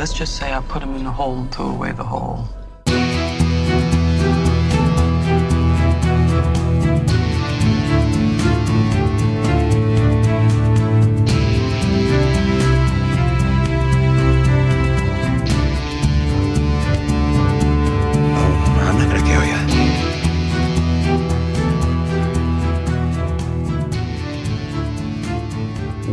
Let's just say I put him in the hole and threw away the hole.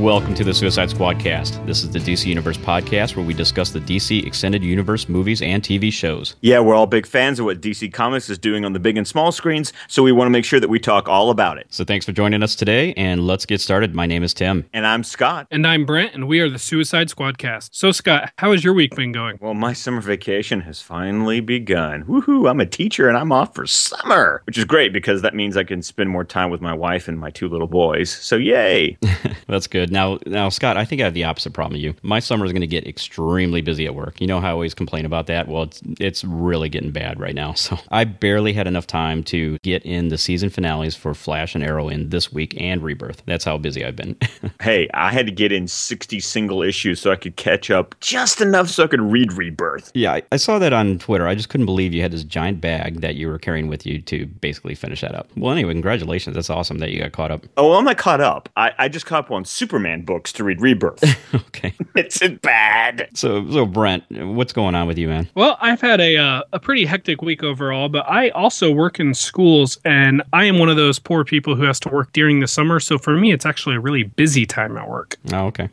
Welcome to the Suicide Squad cast. This is the DC Universe podcast where we discuss the DC Extended Universe movies and TV shows. Yeah, we're all big fans of what DC Comics is doing on the big and small screens, so we want to make sure that we talk all about it. So thanks for joining us today, and let's get started. My name is Tim. And I'm Scott. And I'm Brent, and we are the Suicide Squadcast. So, Scott, how has your week been going? Well, my summer vacation has finally begun. Woohoo! I'm a teacher and I'm off for summer, which is great because that means I can spend more time with my wife and my two little boys. So, yay! That's good. Now, now, Scott, I think I have the opposite problem of you. My summer is going to get extremely busy at work. You know how I always complain about that? Well, it's it's really getting bad right now. So I barely had enough time to get in the season finales for Flash and Arrow in this week and Rebirth. That's how busy I've been. hey, I had to get in 60 single issues so I could catch up just enough so I could read Rebirth. yeah, I, I saw that on Twitter. I just couldn't believe you had this giant bag that you were carrying with you to basically finish that up. Well, anyway, congratulations. That's awesome that you got caught up. Oh, well, I'm not caught up. I, I just caught up on Superman books to read Rebirth. okay. it's bad. So, so Brent, what's going on with you, man? Well, I've had a uh, a pretty hectic week overall, but I also work in schools, and I am one of those poor people who has to work during the summer. So for me, it's actually a really busy time at work. Oh, okay.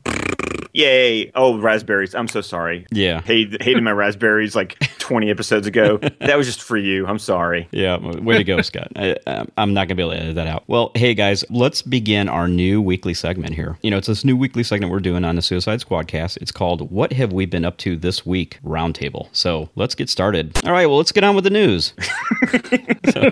Yay. Oh, raspberries. I'm so sorry. Yeah. Hated, hated my raspberries like 20 episodes ago. That was just for you. I'm sorry. Yeah, way to go, Scott. I, um, I'm not going to be able to edit that out. Well, hey, guys, let's begin our new weekly segment here. You know, it's this new weekly segment we're doing on the Suicide Squad cast. It's called What Have We Been Up to This Week Roundtable. So let's get started. All right, well, let's get on with the news. so,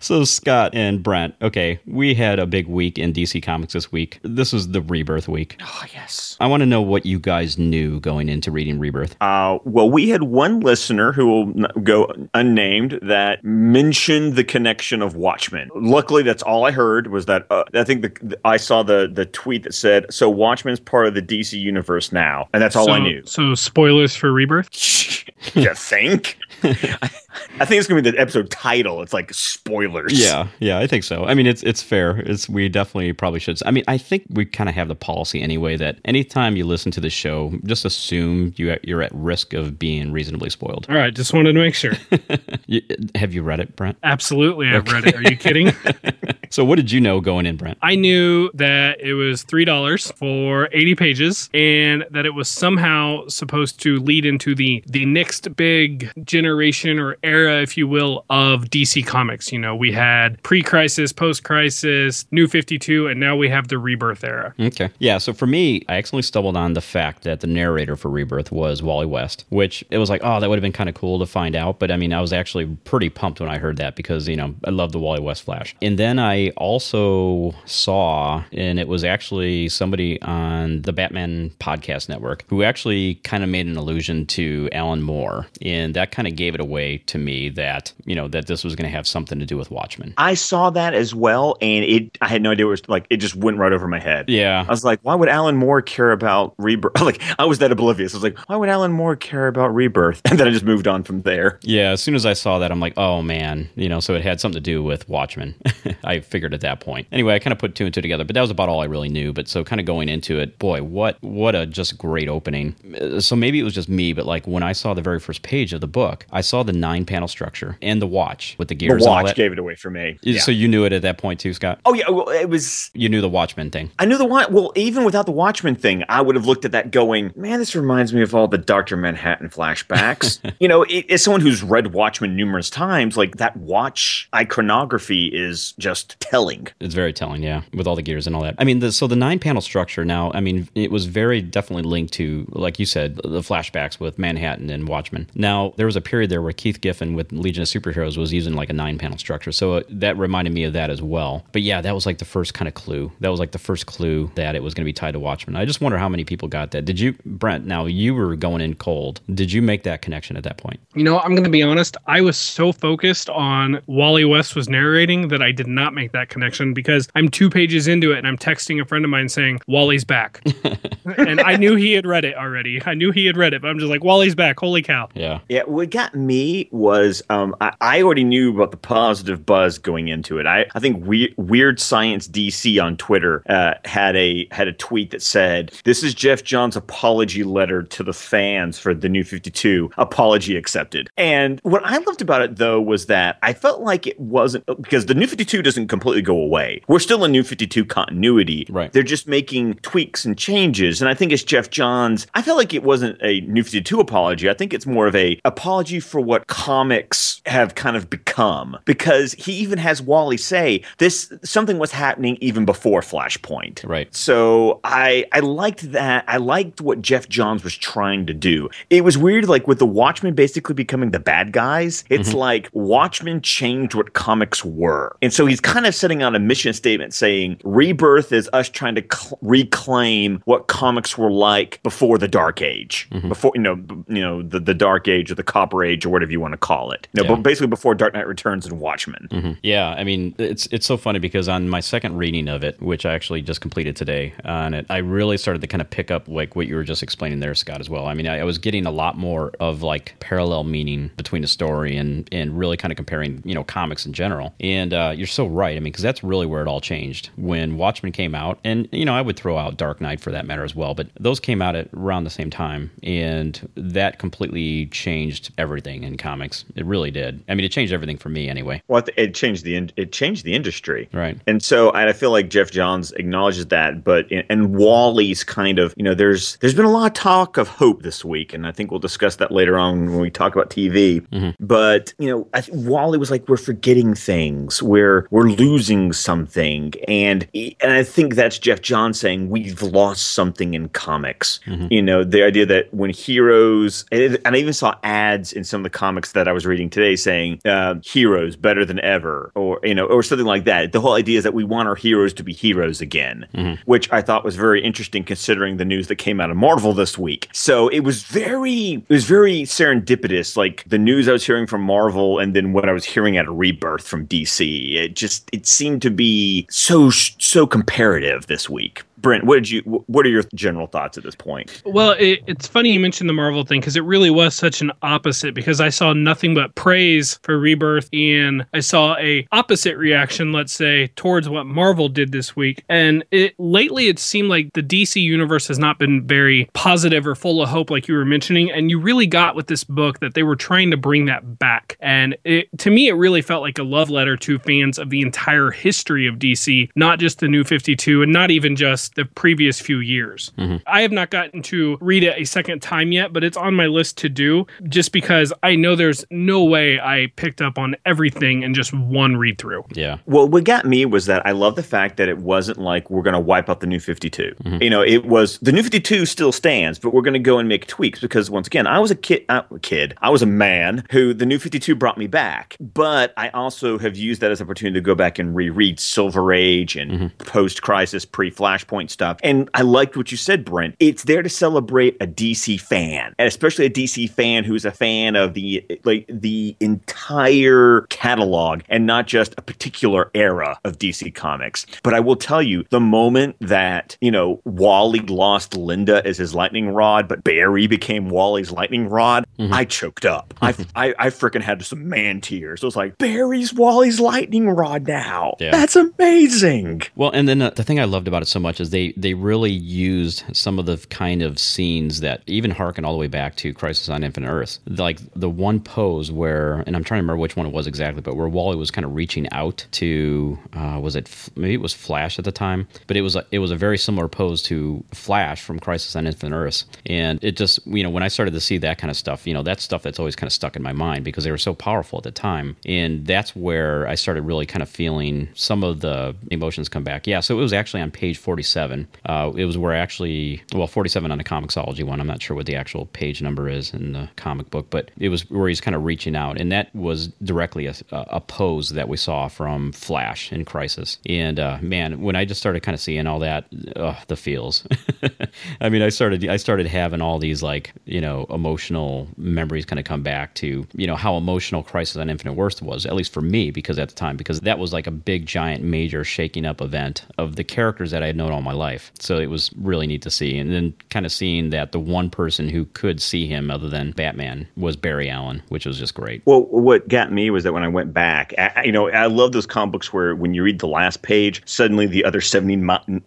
so, Scott and Brent, okay, we had a big week in DC Comics this week. This was the Rebirth week. Oh, yes. I want to know what you guys knew going into reading Rebirth. Uh, well, we had one listener who will go unnamed that mentioned the connection of Watchmen. Luckily, that's all I heard was that uh, I think the, the- I saw the the tweet that said, "So Watchmen's part of the DC universe now," and that's all so, I knew. So spoilers for Rebirth. you think? I, I think it's gonna be the episode title. It's like spoilers. Yeah, yeah, I think so. I mean, it's it's fair. It's we definitely probably should. I mean, I think we kind of have the policy anyway that anytime you listen to the show, just assume you you're at risk of being reasonably spoiled. All right, just wanted to make sure. You, have you read it, Brent? Absolutely, I've read it. Are you kidding? So, what did you know going in, Brent? I knew that it was three dollars for eighty pages, and that it was somehow supposed to lead into the the next big generation or era, if you will, of DC Comics. You know, we had pre-crisis, post-crisis, New Fifty Two, and now we have the Rebirth era. Okay. Yeah. So for me, I accidentally stumbled on the fact that the narrator for Rebirth was Wally West, which it was like, oh, that would have been kind of cool to find out. But I mean, I was actually pretty pumped when I heard that because, you know, I love the Wally West Flash. And then I also saw, and it was actually somebody on the Batman Podcast Network who actually kind of made an allusion to Alan Moore. And that kind of gave it away to me that, you know, that this was going to have something to do with Watchmen. I saw that as well, and it I had no idea it was like. It just went right over my head. Yeah. I was like, why would Alan Moore care about rebirth? Like, I was that oblivious. I was like, why would Alan Moore care about rebirth? And then I just moved on from there. Yeah, as soon as I saw that, I'm like, oh man, you know, so it had something to do with Watchmen. I figured at that point. Anyway, I kind of put two and two together, but that was about all I really knew. But so kind of going into it, boy, what what a just great opening. Uh, So maybe it was just me, but like when I saw the very first page of the book, I saw the nine panel structure and the watch with the The gears. all watch that. gave it away for me. Yeah. So you knew it at that point too, Scott. oh yeah, well, it was. You knew the Watchmen thing. I knew the watch. Well, even without the Watchmen thing, I would have looked at that going, man, this reminds me of all the Doctor Manhattan flashbacks. you know, it, as someone who's read Watchmen numerous times, like that watch iconography is just telling. It's very telling, yeah, with all the gears and all that. I mean, the, so the nine panel structure now, I mean, it was very definitely linked to, like you said, the flashbacks with Manhattan and Watchmen. Now, there was a period there where Keith Giffen with Legion of Superheroes was using like a nine panel structure. So uh, that reminded me of that as well. But yeah, that was like the first kind of clue. That was like the first clue that it was going to be tied to Watchmen. I just wonder how many people got that. Did you, Brent? Now you were going in cold. Did you make that connection at that point? You know, I'm going to be honest. I was so focused on Wally West was narrating that I did not make that connection because I'm two pages into it and I'm texting a friend of mine saying Wally's back, and I knew he had read it already. I knew he had read it, but I'm just like Wally's back. Holy cow! Yeah. Yeah, what got me was um, I, I already knew about the positive buzz going into it. I, I think we, Weird Science DC on Twitter uh, had a had a tweet that said, "This is Geoff Johns' apology letter to the fans for the New Fifty Two. Apology accepted." And what I loved about it though was that I felt like it wasn't because the New Fifty Two doesn't completely go away. We're still in New Fifty Two continuity. Right. They're just making tweaks and changes, and I think it's Geoff Johns. I felt like it wasn't a New Fifty Two apology. I think it's more of a apology for what comics have kind of become because he even has Wally say this something was happening even before Flashpoint. Right. So I I liked that. I liked what Geoff Johns was trying to do. It was weird, like with the Watchmen basically becoming the bad guys. It's mm-hmm. like Watchmen changed what comics were, and so he's kind of setting out a mission statement saying Rebirth is us trying to cl- reclaim what comics were like before the Dark Age, mm-hmm. before you know you know the the Dark Age or the Copper Age or whatever you want to call it. No, Yeah. but basically before Dark Knight Returns and Watchmen. Yeah, I mean, it's it's so funny because on my second reading of it, which I actually just completed today, on it, I really started to kind of pick up like what you were just explaining there, Scott, as well. I mean, I, I was getting a lot more of like parallel meaning between the story and and really kind of comparing, you know, comics in general. And uh, you're so right. I mean, because that's really where it all changed when Watchmen came out, and you know, I would throw out Dark Knight for that matter as well, but those came out at around the same time, and that completely changed everything in comics. It really did. I mean, it changed everything for me anyway. Well, it changed the in- it changed the industry, Right. And so I feel like Geoff Johns acknowledges that, but and Wally's kind of you know there's there's been a lot of talk of hope this week, and I think we'll discuss that later on when we talk about TV. Mm-hmm. But you know, I think Wally was like, we're forgetting things, we're we're losing something, and and I think that's Geoff Johns saying we've lost something in comics. Mm-hmm. You know, the idea that when heroes and and I even saw ads in some of the comics that I was reading today saying uh, heroes better than ever, or you know, or something like that. The whole idea is that we want our heroes to be heroes again, which I thought was very interesting considering the news that came out of Marvel this week. So it was very, it was very serendipitous. Like the news I was hearing from Marvel, and then what I was hearing at a Rebirth from DC. It just, it seemed to be so so comparative this week. Brent, what did you? What are your general thoughts at this point? Well, it, it's funny you mentioned the Marvel thing because it really was such an opposite. Because I saw nothing but praise for Rebirth, and I saw a opposite reaction, let's say, towards what Marvel did this week. And it lately, it seemed like the DC universe has not been very positive or full of hope, like you were mentioning. And you really got with this book that they were trying to bring that back. And it, to me, it really felt like a love letter to fans of the entire history of DC, not just the New Fifty Two, and not even just the previous few years. Mm-hmm. I have not gotten to read it a second time yet, but it's on my list to do just because I know there's no way I picked up on everything in just one read through. Yeah. Well, what got me was that I love the fact that it wasn't like we're going to wipe out the new 52. Mm-hmm. You know, it was the new 52 still stands, but we're going to go and make tweaks because once again, I was a kid, uh, a kid, I was a man who the new 52 brought me back, but I also have used that as an opportunity to go back and reread Silver Age and mm-hmm. post crisis, pre Flashpoint stuff. And I liked what you said, Brent. It's there to celebrate a DC fan, and especially a DC fan who's a fan of the like the entire catalog and not just a particular era of DC Comics. But I will tell you, the moment that, you know, Wally lost Linda as his lightning rod, but Barry became Wally's lightning rod, I choked up. I, I, I freaking had some man tears. I was like, Barry's Wally's lightning rod now. Yeah. That's amazing. Well, and then uh, the thing I loved about it so much is they they really used some of the kind of scenes that even harken all the way back to Crisis on Infinite Earths. Like the one pose where, and I'm trying to remember which one it was exactly, but where Wally was kind of reaching out to, uh, was it maybe it was Flash at the time, but it was a, it was a very similar pose to Flash from Crisis on Infinite Earths, and it just you know when I started to see that kind of stuff, you know, that's stuff that's always kind of stuck in my mind because they were so powerful at the time. And that's where I started really kind of feeling some of the emotions come back. Yeah, so it was actually on page 47. Uh, it was where actually, well, 47 on the Comixology one. I'm not sure what the actual page number is in the comic book, but it was where he's kind of reaching out. And that was directly a, a pose that we saw from Flash in Crisis. And uh, man, when I just started kind of seeing all that, uh, the feels. I mean, I started I started having all these like you know emotional memories kind of come back to you know how emotional Crisis on Infinite Earths was, at least for me, because at the time, because that was like a big, giant, major shaking up event of the characters that I had known all my life. So it was really neat to see, and then kind of seeing that the one person who could see him other than Batman was Barry Allen, which was just great. Well, what got me was that when I went back, I, you know, I love those comic books where when you read the last page, suddenly the other seventy,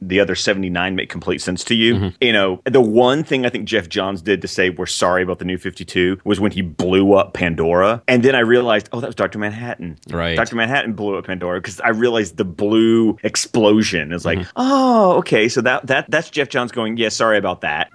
the other seventy nine make complete sense to you. Mm-hmm. You know, the one thing I think Geoff Johns did to say we're sorry about the new fifty two was when he blew up Pandora, and then I realized, oh, that was Doctor Manhattan. Right, Doctor Manhattan blew up Pandora because I realized the blue explosion is like, mm-hmm. oh, okay, so that that that's Geoff Johns going, yeah, sorry about that,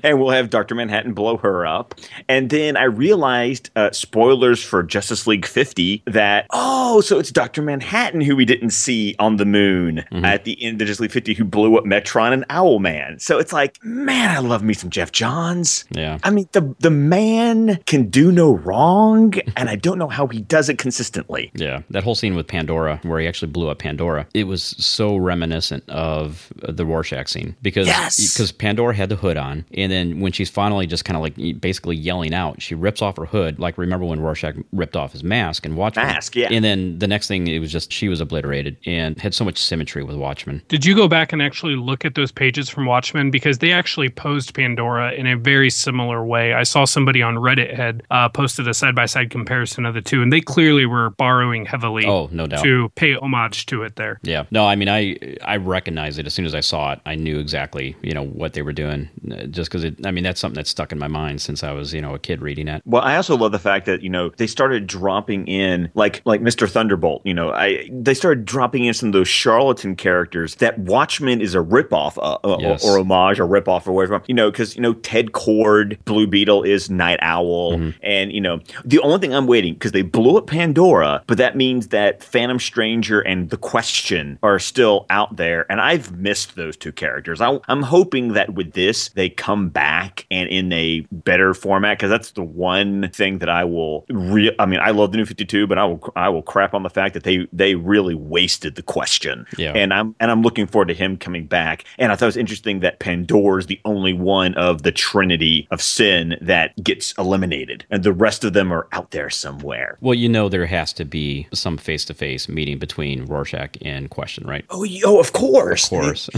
and we'll have Doctor Manhattan blow her up, and then I realized, uh, spoilers for Justice League fifty, that oh, so it's Doctor Manhattan who we didn't see on the moon mm-hmm. at the end of Justice League fifty, who blew up Metron and Owlman. So it's like, man, I love me some Geoff Johns. Yeah, I mean the the man can do no wrong, and I don't know how he does it consistently. Yeah, that whole scene with Pandora, where he actually blew up Pandora, it was so reminiscent of the Rorschach scene because yes. because Pandora had the hood on, and then when she's finally just kind of like basically yelling out, she rips off her hood. Like remember when Rorschach ripped off his mask and Watchmen? Mask, yeah. And then the next thing, it was just she was obliterated and had so much symmetry with Watchmen. Did you go back and actually look at those pages from Watchmen because they actually posed Pandora in a very similar way? I saw somebody on Reddit had uh, posted a side by side comparison of the two, and they clearly were borrowing heavily. Oh, no doubt. To pay homage to it there. Yeah. No, I mean, I I recognize it as soon as I saw it. I knew exactly you know what they were doing, uh, just because it. I mean, that's something that's stuck in my mind since I was you know a kid reading it. Well, I also love the fact that you know they started dropping in like like Mr. Thunderbolt. You know, I they started dropping in some of those Charlton characters that Watchmen is a ripoff uh, uh yes. or, or, homage or ripoff or whatever. You know, because you know Ted Kord, Blue Beetle is Nite Owl, mm-hmm. and you know the only thing I'm waiting because they blew up Pandora, but that means that Phantom Stranger and The Question are still out there, and I've missed those two characters. I, am hoping that with this they come back and in a better format because that's the one thing that I will. Re- I mean, I love the new 52, but I will I will crap on the fact that they they really wasted the question. Yeah. And I'm and I'm looking forward to him coming back. And I thought it was interesting that Pandora is the only one of the trinity of sin that gets eliminated, and the rest of them are out there somewhere. Well, you know there has to be some face to face meeting between Rorschach and Question, right? Oh, oh, of course, of course.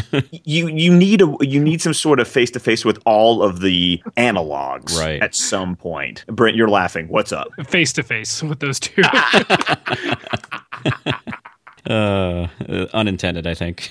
You you need a you need some sort of face to face with all of the analogs, right? At some point, Brent, you're laughing. What's up? Face to face with those two. uh, unintended, I think.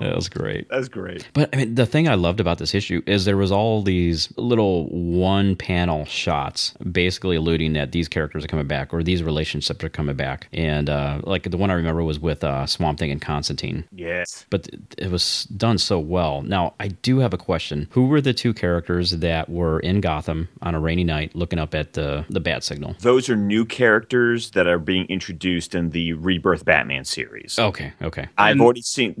That was great. That's great. But I mean, the thing I loved about this issue is there was all these little one panel shots, basically alluding that these characters are coming back or these relationships are coming back. And uh, like the one I remember was with uh, Swamp Thing and Constantine. Yes. But it was done so well. Now I do have a question: Who were the two characters that were in Gotham on a rainy night, looking up at the the bat signal? Those are new characters that are being introduced in the Rebirth Batman series. Okay. Okay. I've and, already seen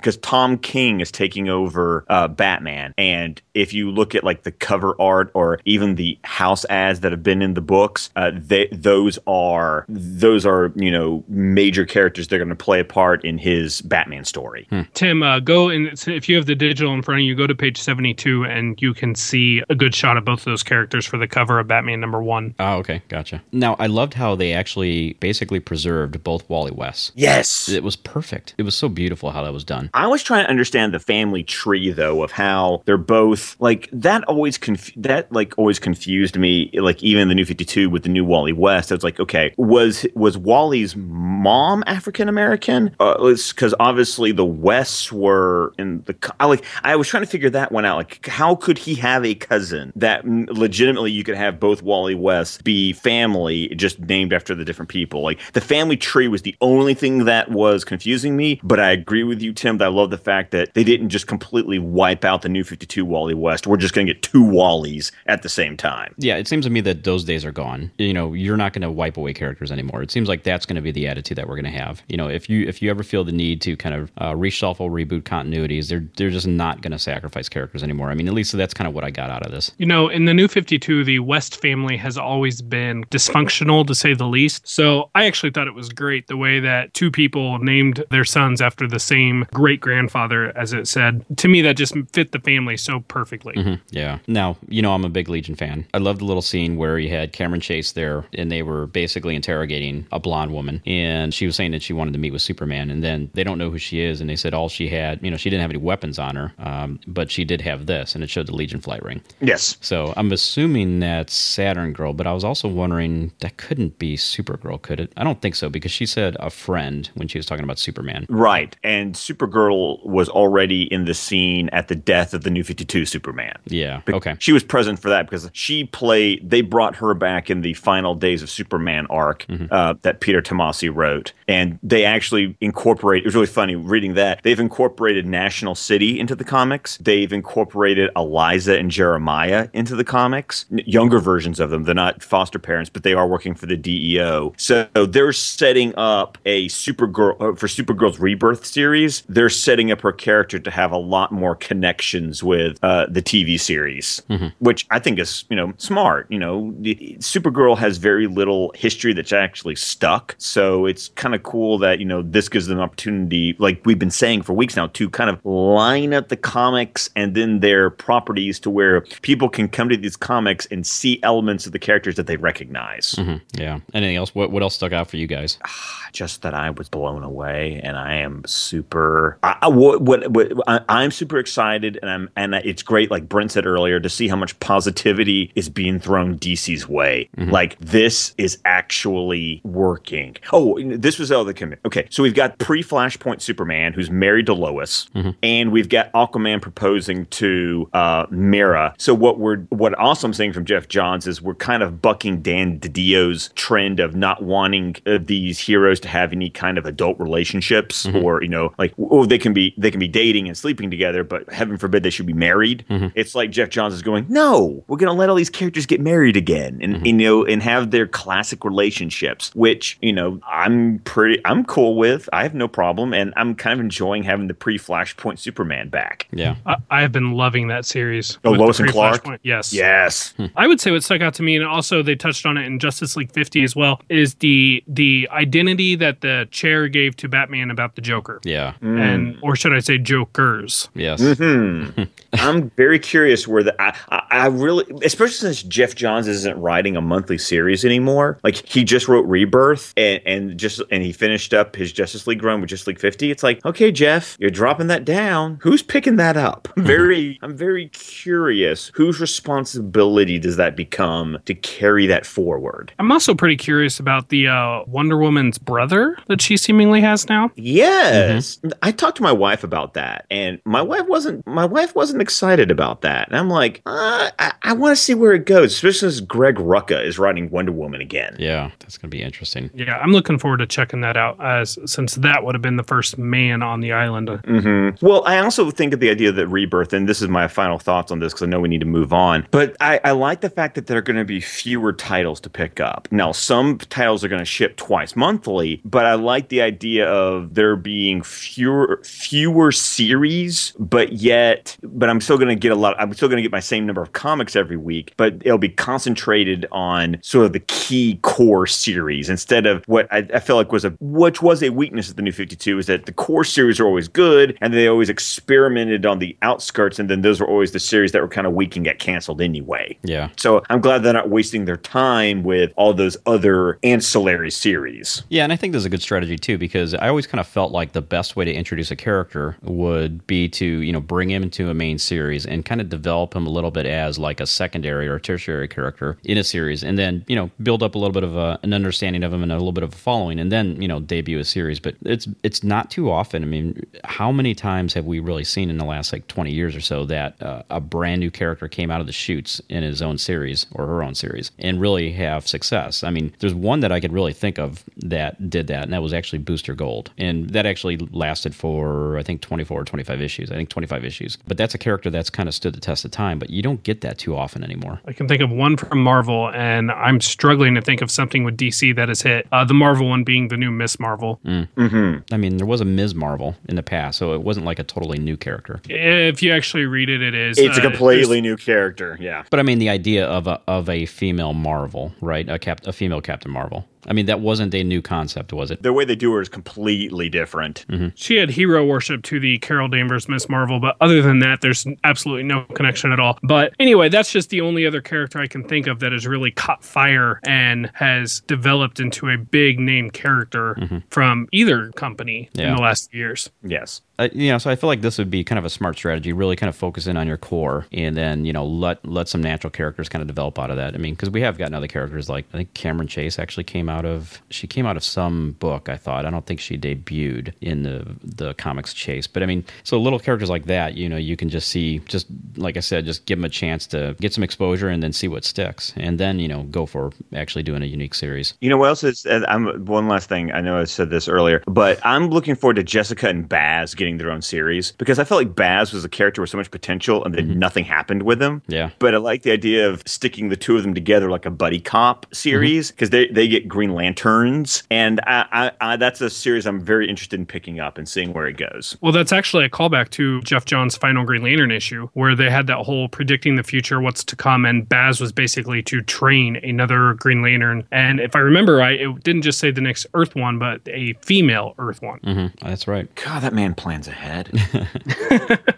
because Tom King is taking over uh, Batman, and if you look at like the cover art or even the house ads that have been in the books, uh, they, those are those are you know major characters. They're going to play a part in his Batman story. Hmm. Tim, uh, go and if you have the digital in front of you, go to page seventy-two, and you can see a good shot of both of those characters for the cover of Batman number one. Oh, okay, gotcha. Now I loved how they actually basically preserved both Wally West. Yes, it was perfect. It was so beautiful how that was done. I was trying to understand the family tree though of how they're both like that always conf- that like always confused me like even the new 52 with the new Wally West I was like okay was was Wally's mom African American uh, cuz obviously the Wests were in the I like I was trying to figure that one out like how could he have a cousin that legitimately you could have both Wally West be family just named after the different people like the family tree was the only thing that was confusing me. But I agree with you, Tim. That I love the fact that they didn't just completely wipe out the new 52 Wally West. We're just going to get two Wallies at the same time. Yeah, it seems to me that those days are gone. You know, you're not going to wipe away characters anymore. It seems like that's going to be the attitude that we're going to have. You know, if you if you ever feel the need to kind of uh, reshuffle, reboot continuities, they're they're just not going to sacrifice characters anymore. I mean, at least that's kind of what I got out of this. You know, in the new 52, the West family has always been dysfunctional to say the least. So I actually thought it was great the way that two people named their sons after the same great grandfather, as it said. To me, that just fit the family so perfectly. Mm-hmm. Yeah. Now, you know, I'm a big Legion fan. I love the little scene where you had Cameron Chase there and they were basically interrogating a blonde woman and she was saying that she wanted to meet with Superman and then they don't know who she is and they said all she had, you know, she didn't have any weapons on her, um, but she did have this and it showed the Legion flight ring. Yes. So I'm assuming that's Saturn Girl, but I was also wondering that couldn't be Supergirl, could it? I don't think so because she said a friend when she was talking about Superman. Right. And Supergirl was already in the scene at the death of the new 52 Superman. Yeah. Okay. She was present for that because she played, they brought her back in the final days of Superman arc uh, that Peter Tomasi wrote. And they actually incorporate, it was really funny reading that. They've incorporated National City into the comics. They've incorporated Eliza and Jeremiah into the comics, younger versions of them. They're not foster parents, but they are working for the DEO. So they're setting up a Supergirl, uh, for Supergirl's Rebirth series, they're setting up her character to have a lot more connections with uh, the TV series, which I think is, you know, smart. You know, the- Supergirl has very little history that's actually stuck. So it's kind of cool that, you know, this gives them an opportunity, like we've been saying for weeks now, to kind of line up the comics and then their properties to where people can come to these comics and see elements of the characters that they recognize. Yeah. Anything else? What what else stuck out for you guys? just that I was blown away, and I am super. I, I, what, what, what, I, I'm super excited, and I'm and it's great. Like Brent said earlier, to see how much positivity is being thrown DC's way. Like this is actually working. Oh, this was the other commit. Okay, so we've got pre-Flashpoint Superman who's married to Lois, and we've got Aquaman proposing to uh, Mera. So what we're what also I'm saying from Geoff Johns is we're kind of bucking Dan DiDio's trend of not wanting uh, these heroes to have any kind of adult relationships or you know like oh they can be they can be dating and sleeping together but heaven forbid they should be married mm-hmm. it's like geoff johns is going no we're going to let all these characters get married again and mm-hmm. you know and have their classic relationships which you know i'm pretty i'm cool with i have no problem and i'm kind of enjoying having the pre-flashpoint superman back Yeah. I, I have been loving that series. Oh, Lois and Clark? pre-Flashpoint. Yes. yes hmm. I would say what stuck out to me, and also they touched on it in Justice League 50 as well, is the the identity that the chair gave to Batman about the Joker, Yeah. Mm. And or should I say Jokers? Yes. Hmm. I'm very curious where the I, I, I really, especially since Geoff Johns isn't writing a monthly series anymore. Like he just wrote Rebirth and, and just and he finished up his Justice League run with Justice League 50. It's like, okay, Geoff, you're dropping that down. Who's picking that up? I'm very, I'm very curious. Whose responsibility does that become to carry that forward? I'm also pretty curious about the uh, Wonder Woman's brother that she seemingly has now. Yes. I talked to my wife about that and my wife wasn't my wife wasn't excited about that. And I'm like, uh, I, I want to see where it goes, especially as Greg Rucka is writing Wonder Woman again. Yeah. That's gonna be interesting. Yeah, I'm looking forward to checking that out, as since that would have been the first man on the island. hmm Well, I also think of the idea that Rebirth, and this is my final thoughts on this because I know we need to move on, but I, I like the fact that there are going to be fewer titles to pick up. Now, some titles are going to ship twice monthly, but I like the idea of there being fewer fewer series, but yet, but I'm still going to get a lot. I'm still going to get my same number of comics every week, but it'll be concentrated on sort of the key core series instead of what I, I feel like was a which was a weakness of the New Fifty Two is that the core series are always good and they always experimented on the outskirts, and then those were always the series that were kind of weak and get canceled anyway. Yeah. So I'm glad they're not wasting their time with all those other ancillary series. Yeah, and I think there's a good strategy too because I always kind of felt like the best way to introduce a character would be to you know bring him into a main series and kind of develop him a little bit as like a secondary or tertiary character in a series, and then you know build up a little bit of a, an understanding of him and a little bit of a following, and then you know debut a series. But it's it's not too often. I mean, how many times have we really seen in the last like 20 years or so that uh, a brand new character came out of the shoots in his own series or her own series and really have success? I mean, there's one that I could really think of that did that, and that was actually Booster Gold, and that actually lasted for I think 24 or 25 issues. I think 25 issues. But that's a character that's kind of stood the test of time. But you don't get that too often anymore. I can think of one from Marvel, and I'm struggling to think of something with DC that has hit. Uh, the Marvel one being the new Ms. Marvel. I mean, there was a Ms. Marvel in the past, so it wasn't like a totally new character. If you actually read it, it is. It's a uh, completely new character. Yeah. But I mean, the idea of a of a female Marvel, right? A cap, a female Captain Marvel. I mean, that wasn't a new concept, was it? The way they do her is completely different. Mm-hmm. She had hero worship to the Carol Danvers Ms. Marvel, but other than that, there's absolutely no connection at all. But anyway, that's just the only other character I can think of that has really caught fire and has developed into a big name character mm-hmm. from either company in the last years. Yes. You know, so I feel like this would be kind of a smart strategy. Really, kind of focus in on your core, and then you know let let some natural characters kind of develop out of that. I mean, because we have gotten other characters like I think Cameron Chase actually came out of she came out of some book. I thought I don't think she debuted in the the comics Chase, but I mean, so little characters like that, you know, you can just see, just like I said, just give them a chance to get some exposure and then see what sticks, and then you know go for actually doing a unique series. You know what else is? I'm one last thing. I know I said this earlier, but I'm looking forward to Jessica and Baz getting their own series because I felt like Baz was a character with so much potential, and then nothing happened with him. Yeah. But I like the idea of sticking the two of them together like a buddy cop series because they they get Green Lanterns, and I, I, I that's a series I'm very interested in picking up and seeing where it goes. Well, that's actually a callback to Geoff Johns' final Green Lantern issue, where they had that whole predicting the future, what's to come, and Baz was basically to train another Green Lantern. And if I remember right, it didn't just say the next Earth one, but a female Earth one. hmm That's right. God, that man plans ahead.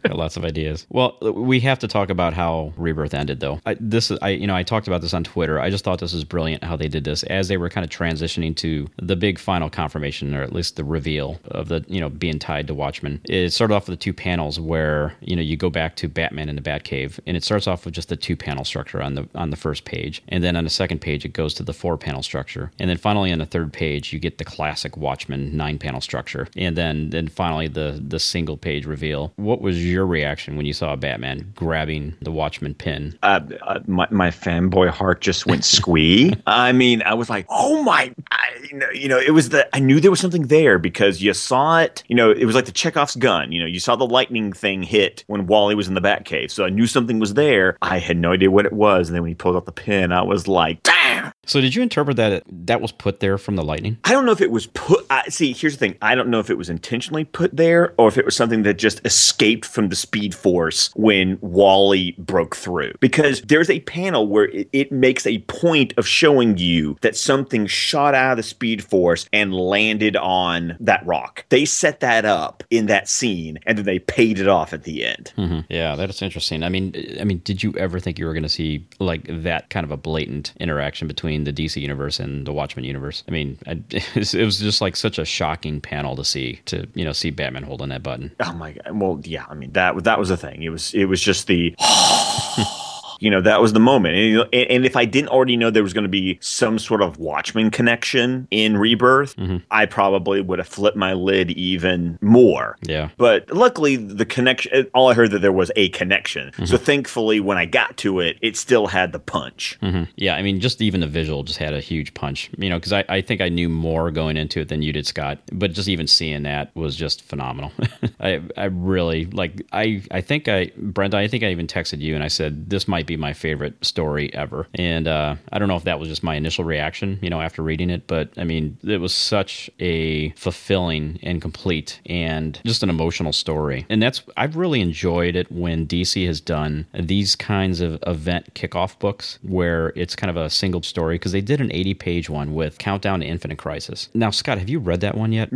Lots of ideas. Well, we have to talk about how Rebirth ended, though. I, this, is, I, you know, I talked about this on Twitter. I just thought this was brilliant how they did this as they were kind of transitioning to the big final confirmation, or at least the reveal of the, you know, being tied to Watchmen. It started off with the two panels where you know you go back to Batman in the Batcave, and it starts off with just the two panel structure on the on the first page, and then on the second page it goes to the four panel structure, and then finally on the third page you get the classic Watchmen nine panel structure, and then then finally the the single page reveal. What was your reaction when you saw Batman grabbing the Watchman pin? uh, uh, my, my fanboy heart just went squee. I mean, I was like, oh my, I, you know, you know, it was the, I knew there was something there because you saw it, you know, it was like the Chekhov's gun, you know, you saw the lightning thing hit when Wally was in the Batcave. So I knew something was there. I had no idea what it was. And then when he pulled out the pin, I was like, damn. So did you interpret that that was put there from the lightning? I don't know if it was put. I, see, here's the thing. I don't know if it was intentionally put there or if it was something that just escaped from the Speed Force when Wally broke through. Because there's a panel where it, it makes a point of showing you that something shot out of the Speed Force and landed on that rock. They set that up in that scene and then they paid it off at the end. hmm Yeah, that's interesting. I mean, I mean, did you ever think you were going to see like that kind of a blatant interaction between the DC universe and the Watchmen universe? I mean, I, it was it was just like such a shocking panel to see to you know see Batman holding that button. Oh my god. Well, yeah. I mean that that was the thing. It was it was just the. You know that was the moment, and, and, if I didn't already know there was going to be some sort of Watchmen connection in Rebirth, I probably would have flipped my lid even more. Yeah. But luckily, the connection. All I heard that there was a connection. So thankfully, when I got to it, it still had the punch. hmm Yeah, I mean, just even the visual just had a huge punch, you know, because I, I think I knew more going into it than you did, Scott. But just even seeing that was just phenomenal. I I really like I I think I Brenda I think I even texted you and I said this might be my favorite story ever. And uh, I don't know if that was just my initial reaction, you know, after reading it, but I mean, it was such a fulfilling and complete and just an emotional story. And that's I've really enjoyed it when DC has done these kinds of event kickoff books where it's kind of a single story because they did an 80 page one with Countdown to Infinite Crisis. Now, Scott, have you read that one yet?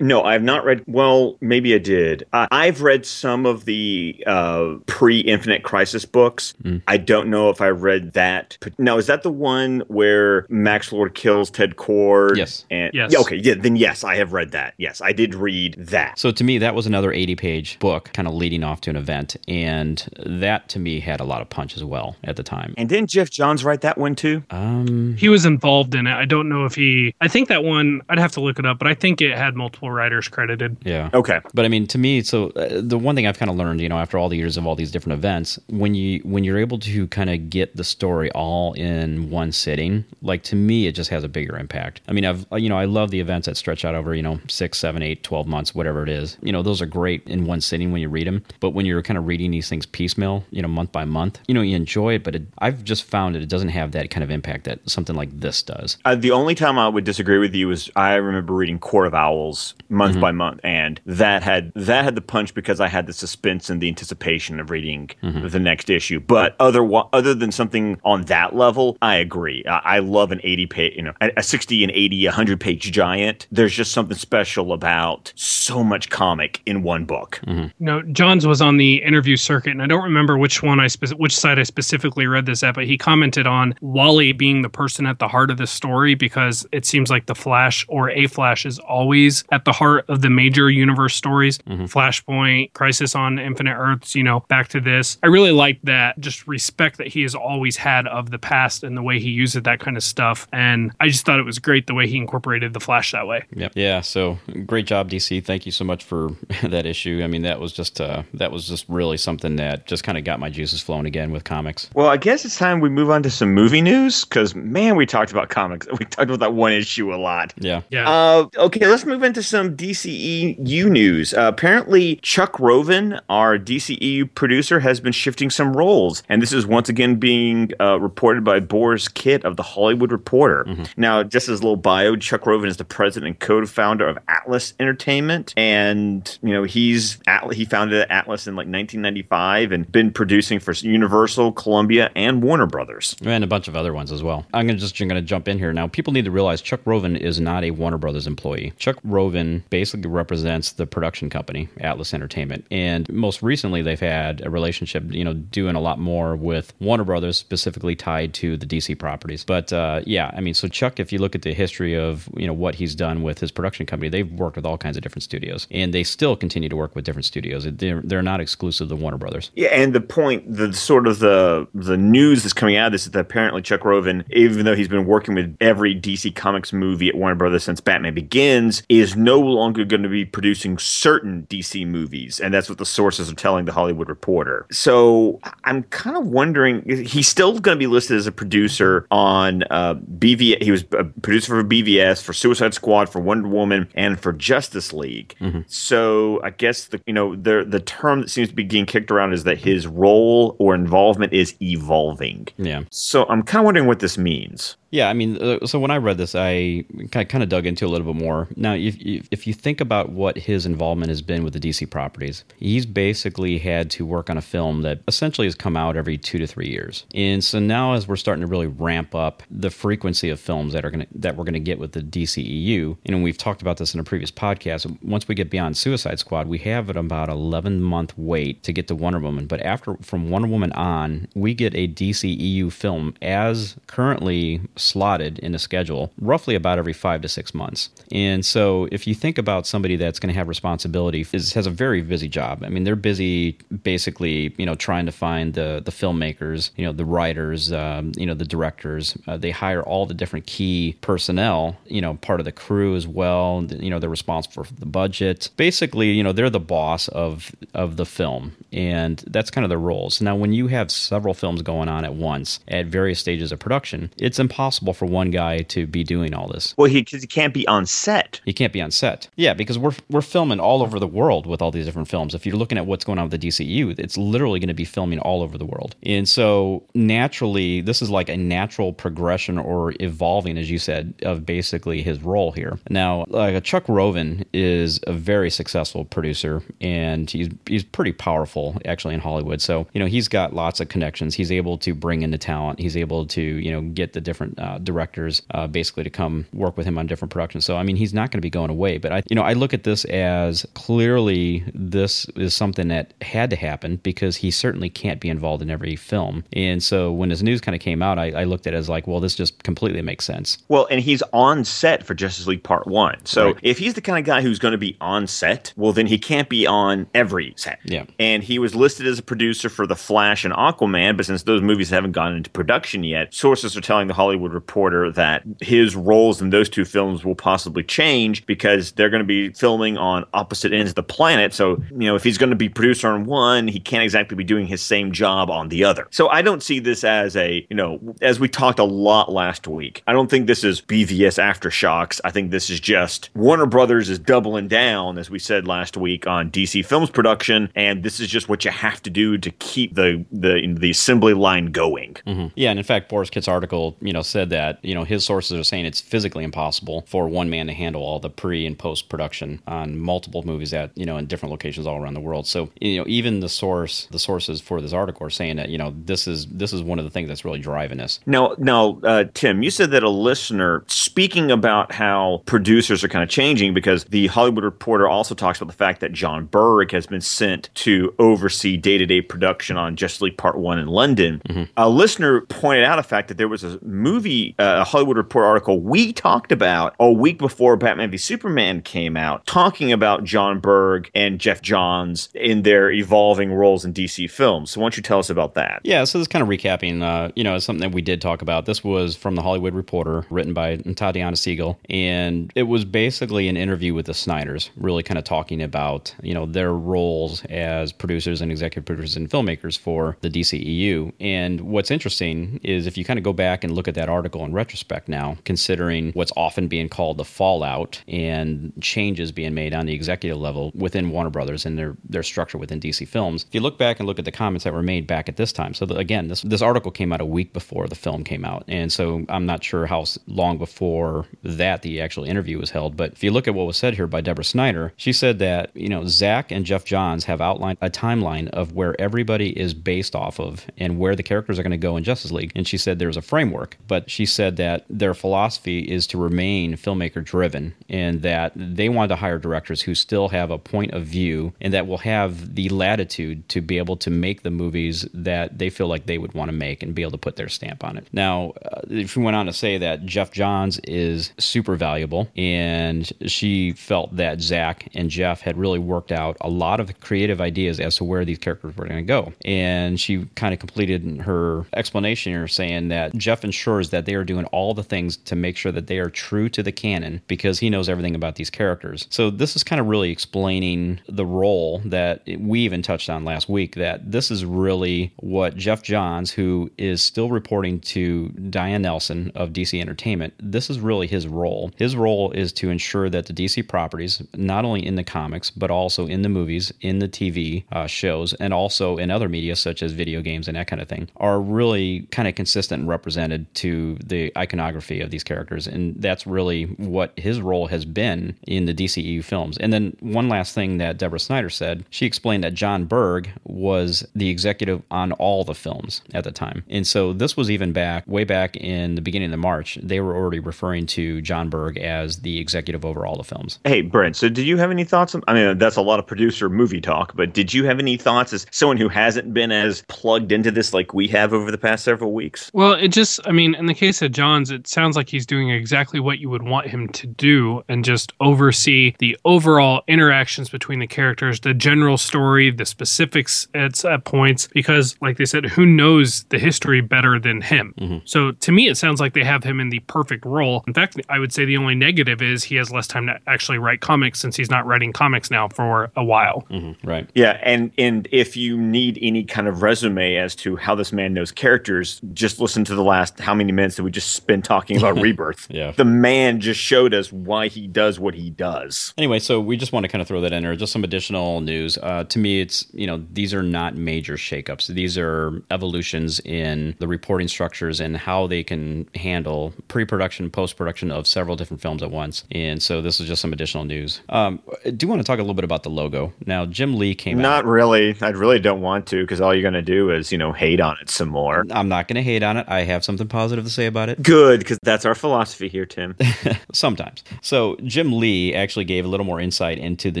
No, I have not read. Well, maybe I did. I've read some of the uh, pre-Infinite Crisis books. I I don't know if I read that. Now, is that the one where Max Lord kills Ted Kord? Yes. And Yes. Yeah, okay. Yeah. Then yes, I have read that. Yes, I did read that. So to me, that was another 80 page book kind of leading off to an event. And that to me had a lot of punch as well at the time. And didn't Geoff Johns write that one too? Um, He was involved in it. I don't know if he. I think that one. I'd have to look it up, but I think it had multiple writers credited. yeah. Okay. But I mean, to me, so uh, the one thing I've kind of learned, you know, after all the years of all these different events, when you when you're able to kind of get the story all in one sitting, like to me, it just has a bigger impact. I mean, I've uh, you know, I love the events that stretch out over you know six, seven, eight, twelve months, whatever it is. You know, those are great in one sitting when you read them. But when you're kind of reading these things piecemeal, you know, month by month, you know, you enjoy it, but it, I've just found that it doesn't have that kind of impact that something like this does. Uh, the only time I would disagree with you is I remember reading Court of Owls month mm-hmm. by month, and that had that had the punch because I had the suspense and the anticipation of reading mm-hmm. the next issue. But other other than something on that level, I agree. I, I love an eighty page, you know, a, a sixty and 80, 100 page giant. There's just something special about so much comic in one book. Mm-hmm. No, Johns was on the interview circuit, and I don't remember which one I spec- which side I specifically read this at, but he commented on Wally being the person at the heart of the story because it seems like the Flash or a Flash is always at the heart of the major universe stories. Mm-hmm. Flashpoint, Crisis on Infinite Earths, you know, back to this. I really like that just respect that he has always had of the past and the way he uses that kind of stuff. And I just thought it was great the way he incorporated the Flash that way. Yep. Yeah. So great job, DC. Thank you so much for that issue. I mean, that was just uh, that was just really something that just kind of got my juices flowing again with comics. Well, I guess it's time we move on to some movie news because man, we talked about comics. We talked about that one issue a lot. Yeah. Yeah. Uh, okay, let's move into some DCEU news. Uh, apparently, Chuck Roven, our DCEU producer, has been shifting some roles, and this is once again being uh, reported by Borys Kit of the Hollywood Reporter. Now, just as a little bio, Chuck Roven is the president and co-founder of Atlas Entertainment, and you know he's Atlas, he founded Atlas in like 1995 and been producing for Universal, Columbia, and Warner Brothers. And a bunch of other ones as well. I'm gonna just going to jump in here now. People need to realize Chuck Roven is not a Warner Brothers employee. Chuck Roven basically represents the production company Atlas Entertainment, and most recently they've had a relationship, you know, doing a lot more with Warner Brothers, specifically tied to the DC properties. But uh, yeah, I mean, so Chuck, if you look at the history of you know what he's done with his production company, they've worked with all kinds of different studios, and they still continue to work with different studios. They're they're not exclusive to Warner Brothers. Yeah, and the point, the sort of the the news that's coming out of this is that apparently Chuck Roven, even though he's been working with every DC Comics movie at Warner Brothers since Batman Begins, is no longer going to be producing certain DC movies, and that's what the sources are telling the Hollywood Reporter. So I'm kind of wondering, he's still going to be listed as a producer on uh, BV. He was a producer for BVS, for Suicide Squad, for Wonder Woman, and for Justice League. So I guess the you know the the term that seems to be getting kicked around is that his role or involvement is evolving. Yeah. So I'm kind of wondering what this means. Yeah, I mean, uh, so when I read this, I kind of dug into a little bit more. Now, if, if you think about what his involvement has been with the DC properties, he's basically had to work on a film that essentially has come out every two to three years. And so now, as we're starting to really ramp up the frequency of films that are going that we're going to get with the DCEU, and we've talked about this in a previous podcast. Once we get beyond Suicide Squad, we have at about 11 month wait to get to Wonder Woman. But after from Wonder Woman on, we get a DCEU film as currently slotted in the schedule roughly about every five to six months. And so if you think about somebody that's going to have responsibility, is, has a very busy job. I mean, they're busy basically, you know, trying to find the the filmmakers, you know, the writers, um, you know, the directors. Uh, they hire all the different key personnel, you know, part of the crew as well. You know, they're responsible for the budget. Basically, you know, they're the boss of of the film, and that's kind of their roles. Now, when you have several films going on at once at various stages of production, it's impossible for one guy to be doing all this. Well, he because he can't be on set. He can't be on set. Yeah, because we're we're filming all over the world with all these different films. If you're looking at what's going on with the DCU, it's literally going to be filming all over the world. And so naturally, this is like a natural progression or evolving, as you said, of basically his role here. Now, like Chuck Roven is a very successful producer, and he's he's pretty powerful actually in Hollywood. So you know he's got lots of connections. He's able to bring in the talent. He's able to you know get the different uh, directors uh, basically to come work with him on different productions. So I mean, he's not going to be going away. But I, you know, I look at this as clearly this is something that had to happen because he certainly can't be involved in every film. And so when his news kind of came out, I, I looked at it as like, well, this just completely makes sense. Well, and he's on set for Justice League Part One. So Right. if he's the kind of guy who's going to be on set, well, then he can't be on every set. Yeah. And he was listed as a producer for The Flash and Aquaman, but since those movies haven't gone into production yet, sources are telling the Hollywood Reporter that his roles in those two films will possibly change because they're going to be filming on opposite ends of the planet. So, you know, if he's going to be producer on one, he can't exactly be doing his same job on the other. So I don't see this as a, you know, as we talked a lot last week, I don't think this is BVS Aftershocks. I think this is just Warner Brothers is doubling down, as we said last week, on DC Films production, and this is just what you have to do to keep the the the assembly line going. Mm-hmm. Yeah, and in fact, Borys Kit's article, you know, said that you know his sources are saying it's physically impossible for one man to handle all the pre and post production on multiple movies at you know in different locations all around the world. So you know, even the source, the sources for this article are saying that you know this is this is one of the things that's really driving this. Now, now, uh, Tim, you said that a listener speaking about how producers are kind of changing because the Hollywood Reporter also talks about the fact that Jon Berg has been sent to oversee day-to-day production on Justice League Part One in London. A listener pointed out a fact that there was a movie, uh, a Hollywood Reporter article we talked about a week before Batman v Superman came out, talking about Jon Berg and Geoff Johns in their evolving roles in DC films. So, why don't you tell us about that? Yeah, so this kind of recapping, uh, you know, something that we did talk about. This was from the Hollywood Reporter, written by Tatiana Siegel, and it was basically an interview with the Snyders, really kind of talking about, you know, their roles as producers and executive producers and filmmakers for the DCEU. And what's interesting is if you kind of go back and look at that article in retrospect now, considering what's often being called the fallout and changes being made on the executive level within Warner Brothers and their their structure within DC Films. If you look back and look at the comments that were made back at this time, so the, again, this this article came out a week before the film came out, and so I'm not sure how long before that the actual interview was held. But if you look at what was said here by Deborah Snyder, she said that you know Zack and Geoff Johns have outlined a timeline of where everybody is based off of and where the characters are going to go in Justice League, and she said there's a framework, but she said that their philosophy is to remain filmmaker driven and that they want to hire directors who still have a point of view and that will have the latitude to be able to make the movies that they feel like they would want to make and be able to put their stamp on it. Now, uh, she went on to say that Geoff Johns is super valuable and she felt that Zack and Geoff had really worked out a lot of creative ideas as to where these characters were going to go. And she kind of completed her explanation here saying that Geoff ensures that they are doing all the things to make sure that they are true to the canon because he knows everything about these characters. So this is kind of really explaining the role that we even touched on last week that this is really what Geoff Johns, who is still reporting to Diane Nelson of DC Entertainment, this is really his role. His role is to ensure that the DC properties, not only in the comics, but also in the movies, in the TV uh, shows, and also in other media such as video games and that kind of thing, are really kind of consistent and represented to the iconography of these characters. And that's really what his role has been in the DCEU films. And then one last thing that Deborah Snyder said, she explained that Jon Berg was the executive on all the films at the time. And so this was even back, way back in the beginning of March, they were already referring to Jon Berg as the executive over all the films. Hey, Brent, so did you have any thoughts? On, I mean, that's a lot of producer movie talk, but did you have any thoughts as someone who hasn't been as plugged into this like we have over the past several weeks? Well, it just, I mean, in the case of Johns, it sounds like he's doing exactly what you would want him to do and just oversee the overall interactions between the characters, the general story, the specifics at, at points, because, like they said, who knows the history better than him? Mm-hmm. So to me, it sounds like they have him in the perfect role. In fact, I would say the only negative is he has less time to actually write comics since he's not writing comics now for a while. Mm-hmm. Right. Yeah, and and if you need any kind of resume as to how this man knows characters, just listen to the last how many minutes that we just spent talking about Rebirth. Yeah. The man just showed us why he does what he does. Anyway, so we just want to kind of throw that in there. Just some additional news. Uh, to me, it's you know these are not major shakeups. These are evolutions in the reporting structures and how they can handle pre-production, post-production of several different films at once. And so this is just some additional news. Um, I do want to talk a little bit about the logo. Now, Jim Lee came Not out. really. I really don't want to because all you're going to do is, you know, hate on it some more. I'm not going to hate on it. I have something positive to say about it. Good, because that's our philosophy here, Tim. Sometimes. So Jim Lee actually gave a little more insight into the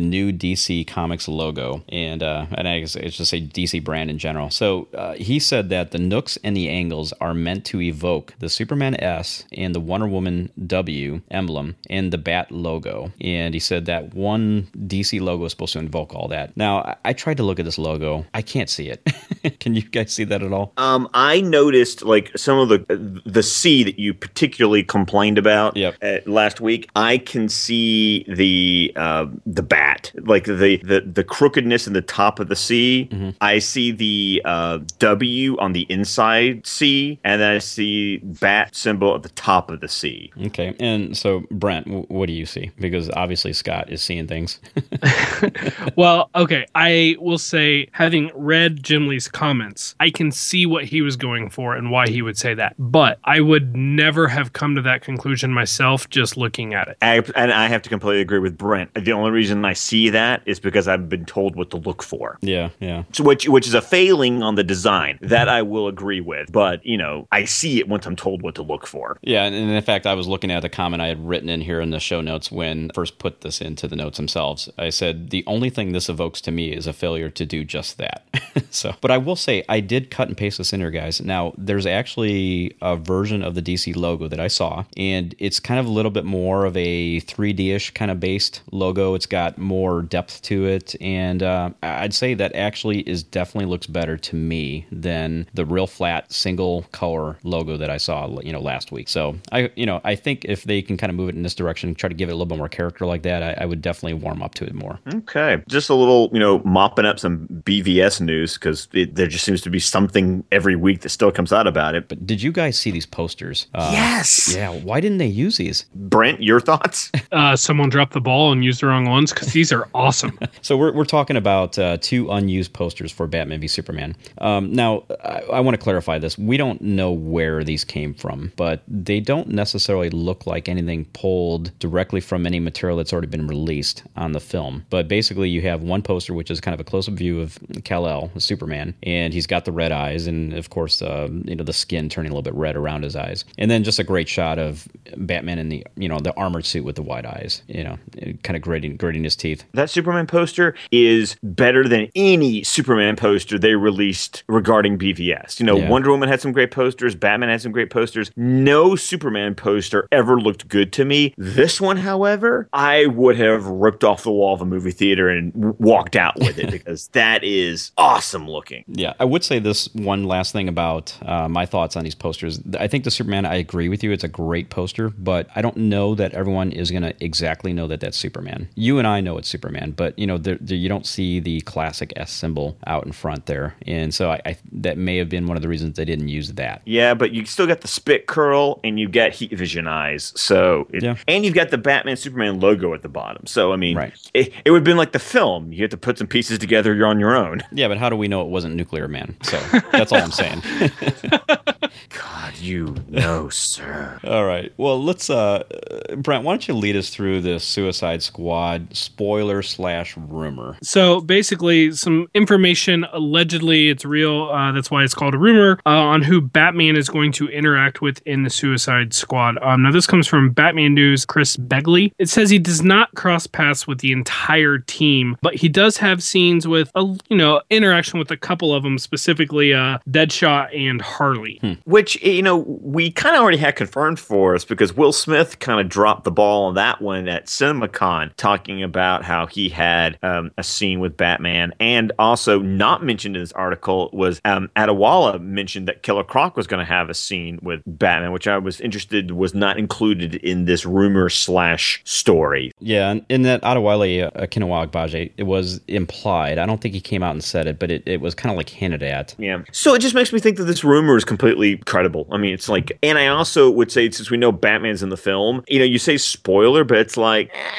new DC Comics logo, and uh, and I guess it's just a DC brand in general. So uh, he said that the nooks and the angles are meant to evoke the Superman S and the Wonder Woman W emblem and the Bat logo, and he said that one DC logo is supposed to invoke all that. Now I, I tried to look at this logo, I can't see it. Can you guys see that at all? Um, I noticed like some of the the C that you particularly complained about Yep. uh, last week. I can see the uh, the bat, like the, the the crookedness in the top of the C. I see the uh, W on the inside C, and then I see bat symbol at the top of the C. Okay, and so Brent, w- what do you see? Because obviously Scott is seeing things. Well, okay. I will say, having read Jim Lee's comments, I can see what he was going for and why he would say that. But I would never have come to that conclusion myself just looking at it. I, and I have to completely agree with Brent. The only reason I see that is because I've been told what to look for. yeah, yeah. So which which is a failing on the design that I will agree with, but you know I see it once I'm told what to look for. Yeah, and and in fact, I was looking at the comment I had written in here in the show notes when I first put this into the notes themselves. I said the only thing this evokes to me is a failure to do just that. so, but I will say I did cut and paste this in here, guys. Now, there's actually a version of the DC logo that I saw, and it's kind of a little bit more of a 3D-ish kind of based logo. It's got more depth to it, and uh, I'd say that actually is definitely looks better to me than the real flat single color logo that I saw, you know, last week. So I, you know, I think if they can kind of move it in this direction, try to give it a little bit more character like that, I, I would definitely warm up to it more. Okay, just a little you know mopping up some BVS news because there just seems to be something every week that still comes out about it. But did you guys see these posters? Uh, yes, Yeah. Why didn't they use these? Brent, your thoughts? Uh, someone dropped the ball and used the wrong ones because these are awesome. So we're, we're talking about uh, two unused posters for Batman v Superman. Um, now, I, I want to clarify this. We don't know where these came from, but they don't necessarily look like anything pulled directly from any material that's already been released on the film. But basically, you have one poster, which is kind of a close-up view of Kal-El, Superman, and he's got the red eyes, and of course, uh, you know, the skin turning a little bit red around his eyes, and then just a great shot of Batman in the you know the armored suit with the wide eyes, you know, kind of gritting gritting his teeth. That Superman poster is better than any Superman poster they released regarding BVS. You know, Yeah. Wonder Woman had some great posters, Batman had some great posters. No Superman poster ever looked good to me. This one, however, I would have ripped off the wall of a movie theater and walked out with it because that is awesome looking. Yeah, I would say this one last thing about uh, my thoughts on these posters. I think the Superman, I agree with you. It's a great poster, but I don't know that everyone is going to exactly know that that's Superman. You and I know it's Superman, but you know, there, there, you don't see the classic S symbol out in front there, and so I, I that may have been one of the reasons they didn't use that. Yeah, but you still got the spit curl and you get heat vision eyes. So, it, Yeah. and you've got the Batman Superman logo at the bottom. So, I mean, Right. it, it would have been like the film. You have to put some pieces together. You're on your own. Yeah, but how do we know it wasn't Nuclear Man? So that's all I'm saying. God, you know, sir. All right. Well, let's, uh, uh, Brent, why don't you lead us through the Suicide Squad spoiler slash rumor? So basically, some information allegedly it's real. Uh, that's why it's called a rumor uh, on who Batman is going to interact with in the Suicide Squad. Um, now this comes from Batman News. Chris Begley. It says he does not cross paths with the entire team, but he does have scenes with a you know interaction with a couple of them, specifically uh, Deadshot and Harley. Which, you know, we kind of already had confirmed for us because Will Smith kind of dropped the ball on that one at CinemaCon, talking about how he had um, a scene with Batman. And also, not mentioned in this article was um, Adewale mentioned that Killer Croc was going to have a scene with Batman, which I was interested was not included in this rumor slash story. Yeah, and in that Adewale uh, Kinawa it was implied. I don't think he came out and said it, but it, it was kind of like hinted at. Yeah. So it just makes me think that this rumor is completely credible. I mean, it's like, and I also would say, since we know Batman's in the film, you know, you say spoiler, but it's like, eh,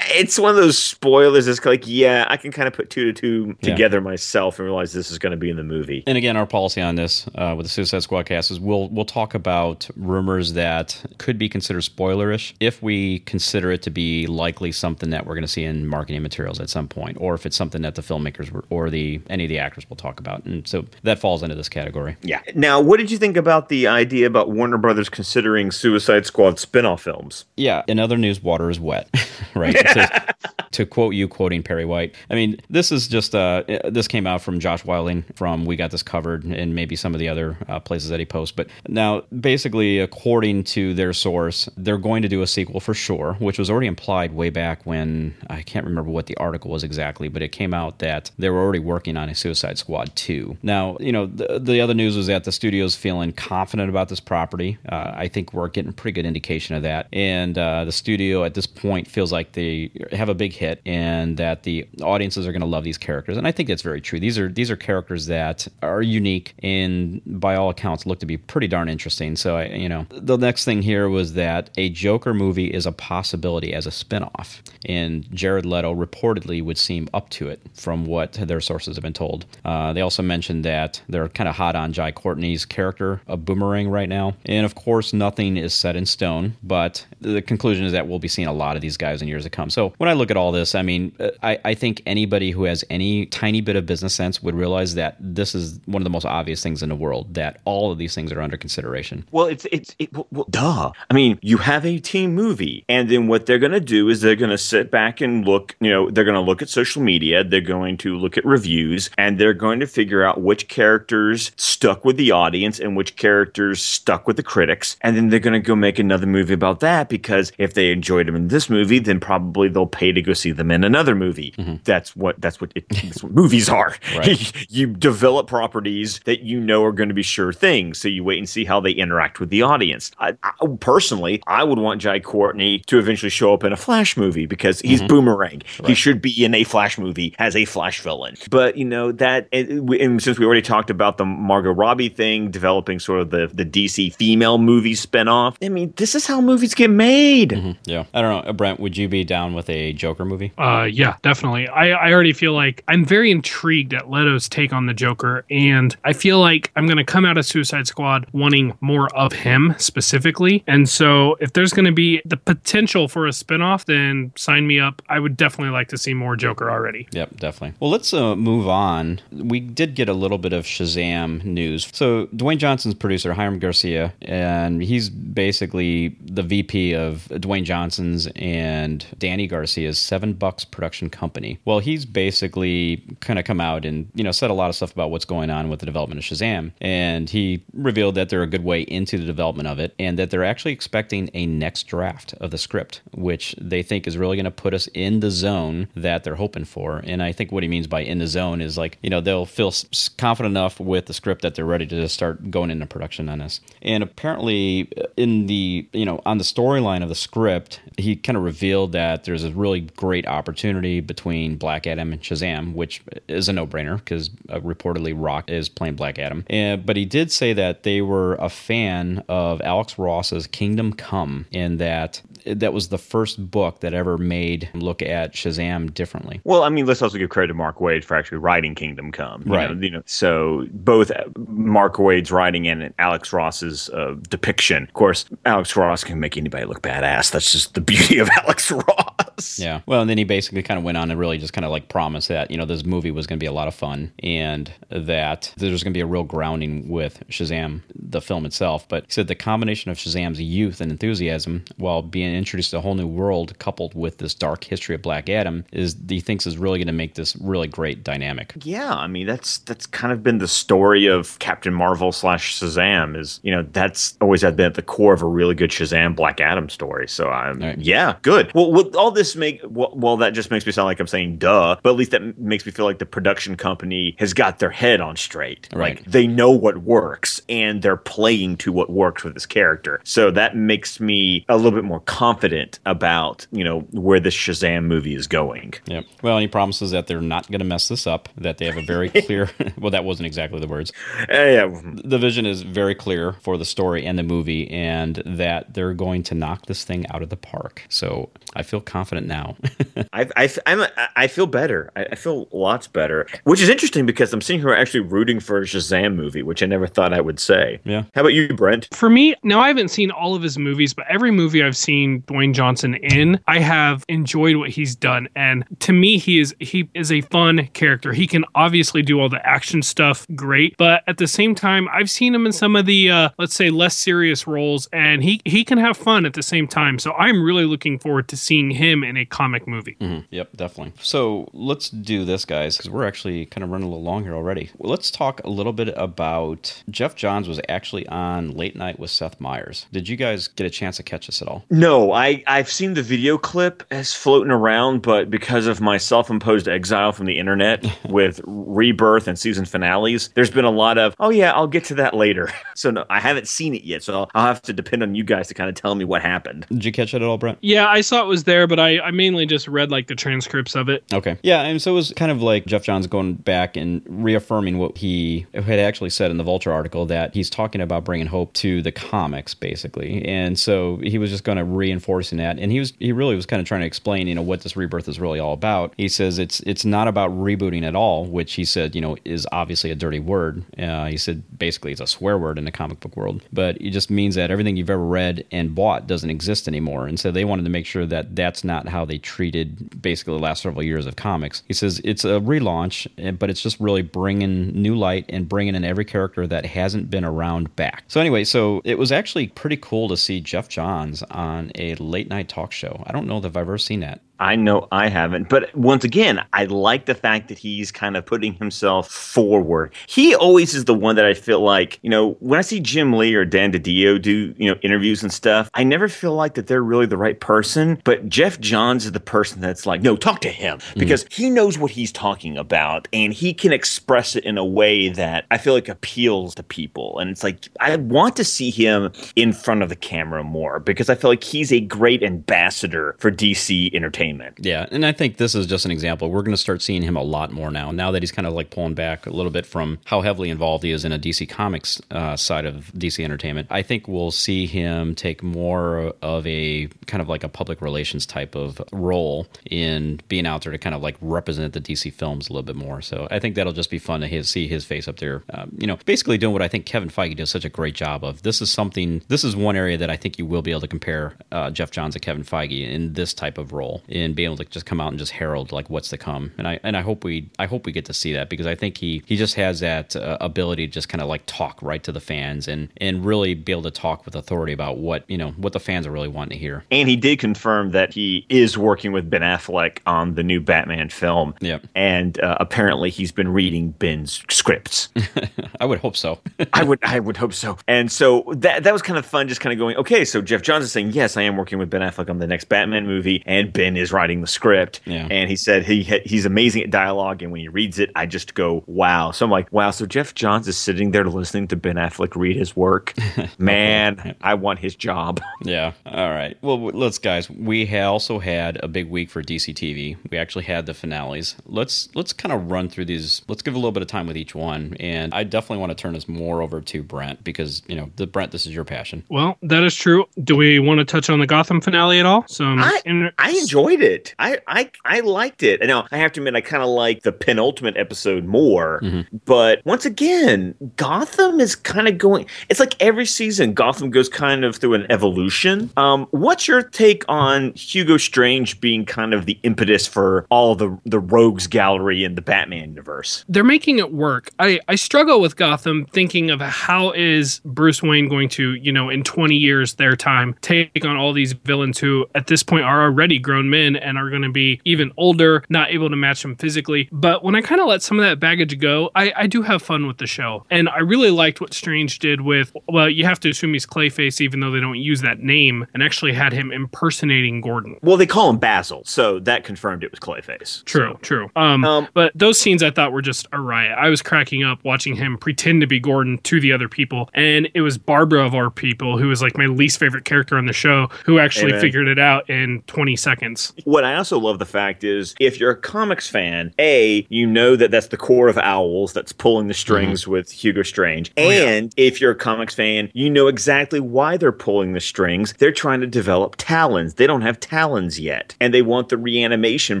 it's one of those spoilers. It's like, yeah, I can kind of put two to two Yeah. together myself and realize this is going to be in the movie. And again, our policy on this uh, with the Suicide Squadcast is we'll we'll talk about rumors that could be considered spoilerish if we consider it to be likely something that we're going to see in marketing materials at some point, or if it's something that the filmmakers were, or the any of the actors will talk about. And so that falls into this category. Yeah. Now, what did you think about the idea about Warner Brothers considering Suicide Squad spin-off films? Yeah. In other news, water is wet, right? to, to quote you, quoting Perry White. I mean, this is just uh, this came out from Josh Wilding from We Got This Covered, and maybe some of the other uh, places that he posts. But now, basically, according to their source, they're going to do a sequel for sure, which was already implied way back when I can't remember what the article was exactly, but it came out that they were already working on a Suicide Squad 2. Now, you know, the, the other news was that the studio's feeling confident about this property. Uh, I think we're getting a pretty good indication of that. And uh, the studio at this point feels like they have a big hit and that the audiences are going to love these characters. And I think that's very true. These are these are characters that are unique and by all accounts look to be pretty darn interesting. So, I, you know, the next thing here was that a Joker movie is a possibility as a spin-off. And Jared Leto reportedly would seem up to it from what their sources have been told. Uh, they also mentioned that they're kind of hot on Jai Courtney's character of Boomerang right now. And of course, nothing is set in stone, but the conclusion is that we'll be seeing a lot of these guys in years to come. So when I look at all this, I mean, uh, I, I think anybody who has any tiny bit of business sense would realize that this is one of the most obvious things in the world, that all of these things are under consideration. Well, it's it's it, well, duh. I mean, you have a team movie, and then what they're going to do is they're going to sit back and look. You know, they're going to look at social media. They're going to look at reviews, and they're going to figure out which characters stuck with the audience and which characters stuck with the critics, and then they're going to go make another movie about that because if they enjoyed them in this movie, then probably they'll pay to go see them in another movie. Mm-hmm. That's what that's what, it, that's what movies are. Right. you develop properties that you know are going to be sure things. So you wait and see how they interact with the audience. I, I, personally, I would want Jai Courtney to eventually show up in a Flash movie because he's mm-hmm. Boomerang. He should be in a Flash movie as a Flash villain. But you know that, and, and since we already talked about the Margot Robbie thing, developing sort of the the DC female movie spinoff. I mean, this is how movies get made. Mm-hmm. Yeah. I don't know. Uh, Brent, would you be down with a Joker movie? Uh, yeah, definitely. I, I already feel like I'm very intrigued at Leto's take on the Joker, and I feel like I'm going to come out of Suicide Squad wanting more of him specifically. And so, if there's going to be the potential for a spinoff, then sign me up. I would definitely like to see more Joker already. Yep, definitely. Well, let's uh, move on. We did get a little bit of Shazam news. So, Dwayne Johnson's producer, Hiram Garcia, and he's basically the VP of Dwayne Johnson's and Garcia's Seven Bucks production company. Well, he's basically kind of come out and, you know, said a lot of stuff about what's going on with the development of Shazam. And he revealed that they're a good way into the development of it and that they're actually expecting a next draft of the script, which they think is really going to put us in the zone that they're hoping for. And I think what he means by in the zone is like, you know, they'll feel confident enough with the script that they're ready to just start going into production on this. And apparently, uh, in the, you know, on the storyline of the script, he kind of revealed that there's a really great opportunity between Black Adam and Shazam, which is a no brainer because uh, reportedly Rock is playing Black Adam. And, but he did say that they were a fan of Alex Ross's Kingdom Come and that that was the first book that ever made look at Shazam differently. Well, I mean, let's also give credit to Mark Waid for actually writing Kingdom Come. you Right. know, you know, so both Mark Waid's writing and Alex Ross's uh, depiction. Of course, Alex Ross can make anybody look badass. That's just the beauty of Alex Ross. Yeah. Well, and then he basically kind of went on and really just kind of like promised that, you know, this movie was going to be a lot of fun and that there's going to be a real grounding with Shazam, the film itself. But he said the combination of Shazam's youth and enthusiasm while being introduced to a whole new world coupled with this dark history of Black Adam is he thinks is really going to make this really great dynamic. Yeah, I mean that's that's kind of been the story of Captain Marvel slash Shazam. Is you know that's always had been at the core of a really good Shazam Black Adam story. So I'm Right. yeah, good. Well, well, all this make well, well that just makes me sound like I'm saying duh, but at least that makes me feel like the production company has got their head on straight. Right. Like they know what works and they're playing to what works with this character. So that makes me a little bit more confident about you know where this Shazam movie is going. Yep. Well, and he promises that they're not going to mess this up, that they have a very clear, well, that wasn't exactly the words. Eh, yeah, the vision is very clear for the story and the movie, and that they're going to knock this thing out of the park. So I feel confident confident now. I, I, I'm, I feel better. I, I feel lots better, which is interesting because I'm sitting here actually rooting for a Shazam movie, which I never thought I would say. Yeah. How about you, Brent? For me, now I haven't seen all of his movies, but every movie I've seen Dwayne Johnson in, I have enjoyed what he's done. And to me, he is he is a fun character. He can obviously do all the action stuff great, but at the same time, I've seen him in some of the uh, let's say less serious roles, and he he can have fun at the same time. So I'm really looking forward to seeing him in a comic movie. Mhm. Yep, definitely. So let's do this, guys, because we're actually kind of running a little long here already. Well, let's talk a little bit about Geoff Johns was actually on Late Night with Seth Meyers. Did you guys get a chance to catch this at all? No, I, I've seen the video clip as floating around, but because of my self imposed exile from the internet with rebirth and season finales, there's been a lot of, oh, yeah, I'll get to that later. so, no, I haven't seen it yet. So, I'll, I'll have to depend on you guys to kind of tell me what happened. Did you catch it at all, Brent? Yeah, I saw it was there, but I, I mainly just read like the transcripts of it. Okay. Yeah, and so it was kind of like Geoff Johns going back and reaffirming what he had actually said in the Vulture article that he's talking about bringing hope to the comics, basically. And so he was just going to reinforcing that, and he was he really was kind of trying to explain, you know, what this rebirth is really all about. He says it's it's not about rebooting at all, which he said, you know, is obviously a dirty word. Uh, he said basically it's a swear word in the comic book world, but it just means that everything you've ever read and bought doesn't exist anymore. And so they wanted to make sure that that's not how they treated basically the last several years of comics. He says it's a relaunch, eh, but it's just really bringing new light and bringing in every character that hasn't been around back. So anyway, so it was actually pretty cool to see Geoff Johns on a late night talk show. I don't know if I've ever seen that. I know I haven't. But once again, I like the fact that he's kind of putting himself forward. He always is the one that I feel like, you know, when I see Jim Lee or Dan DiDio do, you know, interviews and stuff, I never feel like that they're really the right person. But Geoff Johns is the person that's like, no, talk to him mm. because he knows what he's talking about and he can express it in a way that I feel like appeals to people. And it's like, I want to see him in front of the camera more because I feel like he's a great ambassador for DC entertainment. Yeah, and I think this is just an example. We're going to start seeing him a lot more now. Now that he's kind of like pulling back a little bit from how heavily involved he is in a DC Comics uh, side of DC Entertainment, I think we'll see him take more of a kind of like a public relations type of role in being out there to kind of like represent the DC films a little bit more. So I think that'll just be fun to his, see his face up there. Um, you know, basically doing what I think Kevin Feige does such a great job of. This is something. This is one area that I think you will be able to compare uh, Geoff Johns to Kevin Feige in this type of role, in being able to just come out and just herald like what's to come. And I and I hope we I hope we get to see that because I think he he just has that uh, ability to just kind of like talk right to the fans and and really be able to talk with authority about what you know what the fans are really wanting to hear. And he did confirm that he is working with Ben Affleck on the new Batman film. Yep. And uh, apparently he's been reading Ben's scripts. I would hope so. I would I would hope so. And so that that was kind of fun just kind of going, okay, so Geoff Johns is saying, "Yes, I am working with Ben Affleck on the next Batman movie and Ben is writing the script." Yeah. And he said he he's amazing at dialogue and when he reads it, I just go, "Wow." So I'm like, "Wow, so Geoff Johns is sitting there listening to Ben Affleck read his work. Man, I want his job." Yeah. All right. Well, let's guys. We also had a big week for DC TV. We actually had the finales. Let's let's kind of run through these. Let's give a little bit of time with each one. And I definitely want to turn this more over to Brent because you know, the Brent, this is your passion. Well, that is true. Do we want to touch on the Gotham finale at all? Some I, inter- I enjoyed it. I, I I liked it. And now I have to admit I kind of like the penultimate episode more. But once again, Gotham is kind of going. It's like every season, Gotham goes kind of through an evolution. Um, what's your take on Hugo Strange being kind of the impetus for all the the rogues gallery in the Batman universe? they're making it work. I, I struggle with Gotham thinking of how is Bruce Wayne going to, you know, in 20 years, their time, take on all these villains who at this point are already grown men and are going to be even older, not able to match them physically. But when I kind of let some of that baggage go, I, I do have fun with the show. And I really liked what Strange did with, well, you have to assume he's Clayface, even though they don't use that name, and actually had him impersonating Gordon. Well, they call him Basil, so that confirmed it was Clayface. True, true. Um, Um, but those scenes I thought were just a riot. I was cracking up watching him pretend to be Gordon to the other people, and it was Barbara of our people who was like my least favorite character on the show, who actually Amen. figured it out in 20 seconds. What I also love the fact is if you're a comics fan, A, you know that that's the Court of Owls that's pulling the strings mm-hmm. with Hugo Strange. Oh, yeah. and if you're a comics fan, you know exactly why they're pulling the strings. They're trying to develop talons. They don't have talons yet. And they want the reanimation